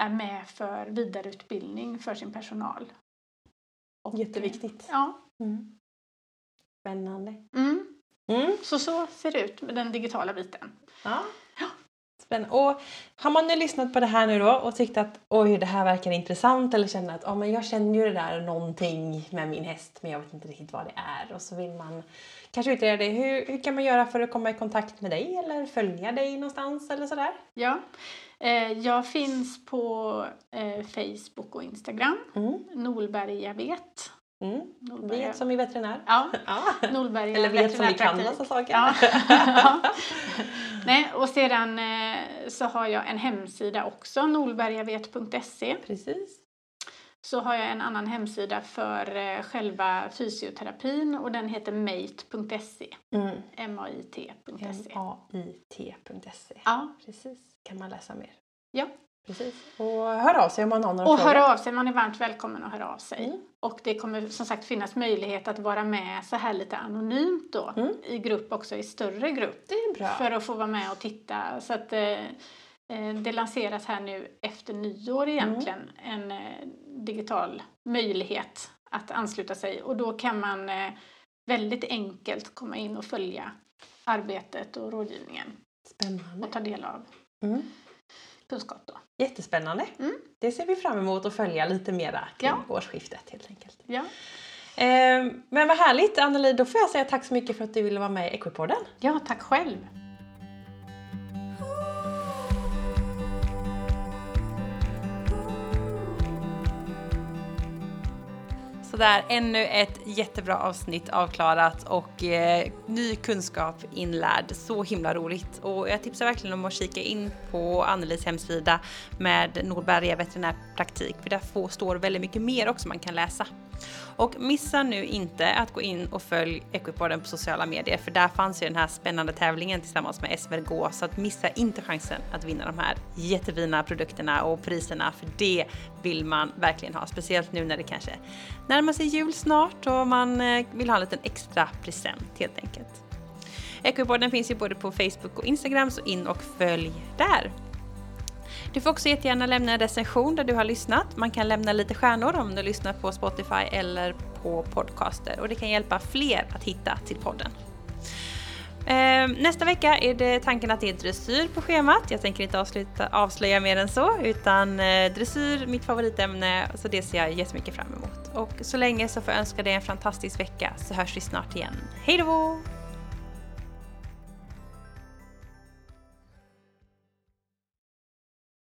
är med för vidareutbildning för sin personal. Och, Jätteviktigt. Ja. Mm. Spännande. Mm. Mm. Så så ser det ut med den digitala biten. Ja. Spännande. Och har man nu lyssnat på det här nu då och tyckt att oj det här verkar intressant eller känner att oh, men jag känner ju det där någonting med min häst men jag vet inte riktigt vad det är och så vill man kanske utreda det. Hur, hur kan man göra för att komma i kontakt med dig eller följa dig någonstans eller sådär? Ja. Eh, jag finns på eh, Facebook och Instagram. Mm. Norberga vet. Mm. Norberga. Vet som i veterinär. Ja, Ja. Norberga Eller vet som vi kan massa saker. Ja. Nej, och sedan eh, så har jag en hemsida också, norbergavet.se. Precis. Så har jag en annan hemsida för eh, själva fysioterapin och den heter mate.se. Mm. M-A-I-T.se. mait.se. Ja, Precis. Kan man läsa mer. Ja. Precis. Och hör av sig om man har några och frågor. hör av sig, man är varmt välkommen att höra av sig. Mm. Och det kommer som sagt finnas möjlighet att vara med så här lite anonymt då Mm. i grupp också, i större grupp. Det är bra. För att få vara med och titta. Så att eh, det lanseras här nu efter nyår egentligen en eh, digital möjlighet att ansluta sig och då kan man eh, väldigt enkelt komma in och följa arbetet och rådgivningen Spännande. och ta del av Mm. kunskap då. Jättespännande. Mm. Det ser vi fram emot att följa lite mera kring Ja. årsskiftet helt enkelt. Ja. Ehm, men vad härligt Anneli, då får jag säga tack så mycket för att du ville vara med i Equipodden. ja, tack själv! Sådär, ännu ett jättebra avsnitt avklarat och eh, ny kunskap inlärd. Så himla roligt. Och jag tipsar verkligen om att kika in på Annelies hemsida med Norberga veterinärpraktik för där får, står väldigt mycket mer också man kan läsa. Och missa nu inte att gå in och följ Equipodden på sociala medier för där fanns ju den här spännande tävlingen tillsammans med SVRG så att missa inte chansen att vinna de här jättefina produkterna och priserna för det vill man verkligen ha. Speciellt nu när det kanske närmar sig jul snart och man eh, vill ha en liten extra present helt enkelt. Equipodden finns ju både på Facebook och Instagram så in och följ där. Du får också jättegärna lämna en recension där du har lyssnat. Man kan lämna lite stjärnor om du lyssnar på Spotify eller på podcaster och det kan hjälpa fler att hitta till podden. Eh, nästa vecka är det tanken att det är dressyr på schemat. Jag tänker inte avsluta, avslöja mer än så utan eh, dressyr, mitt favoritämne, så det ser jag jättemycket fram emot. Och så länge så får jag önska dig en fantastisk vecka så hörs vi snart igen. Hej då!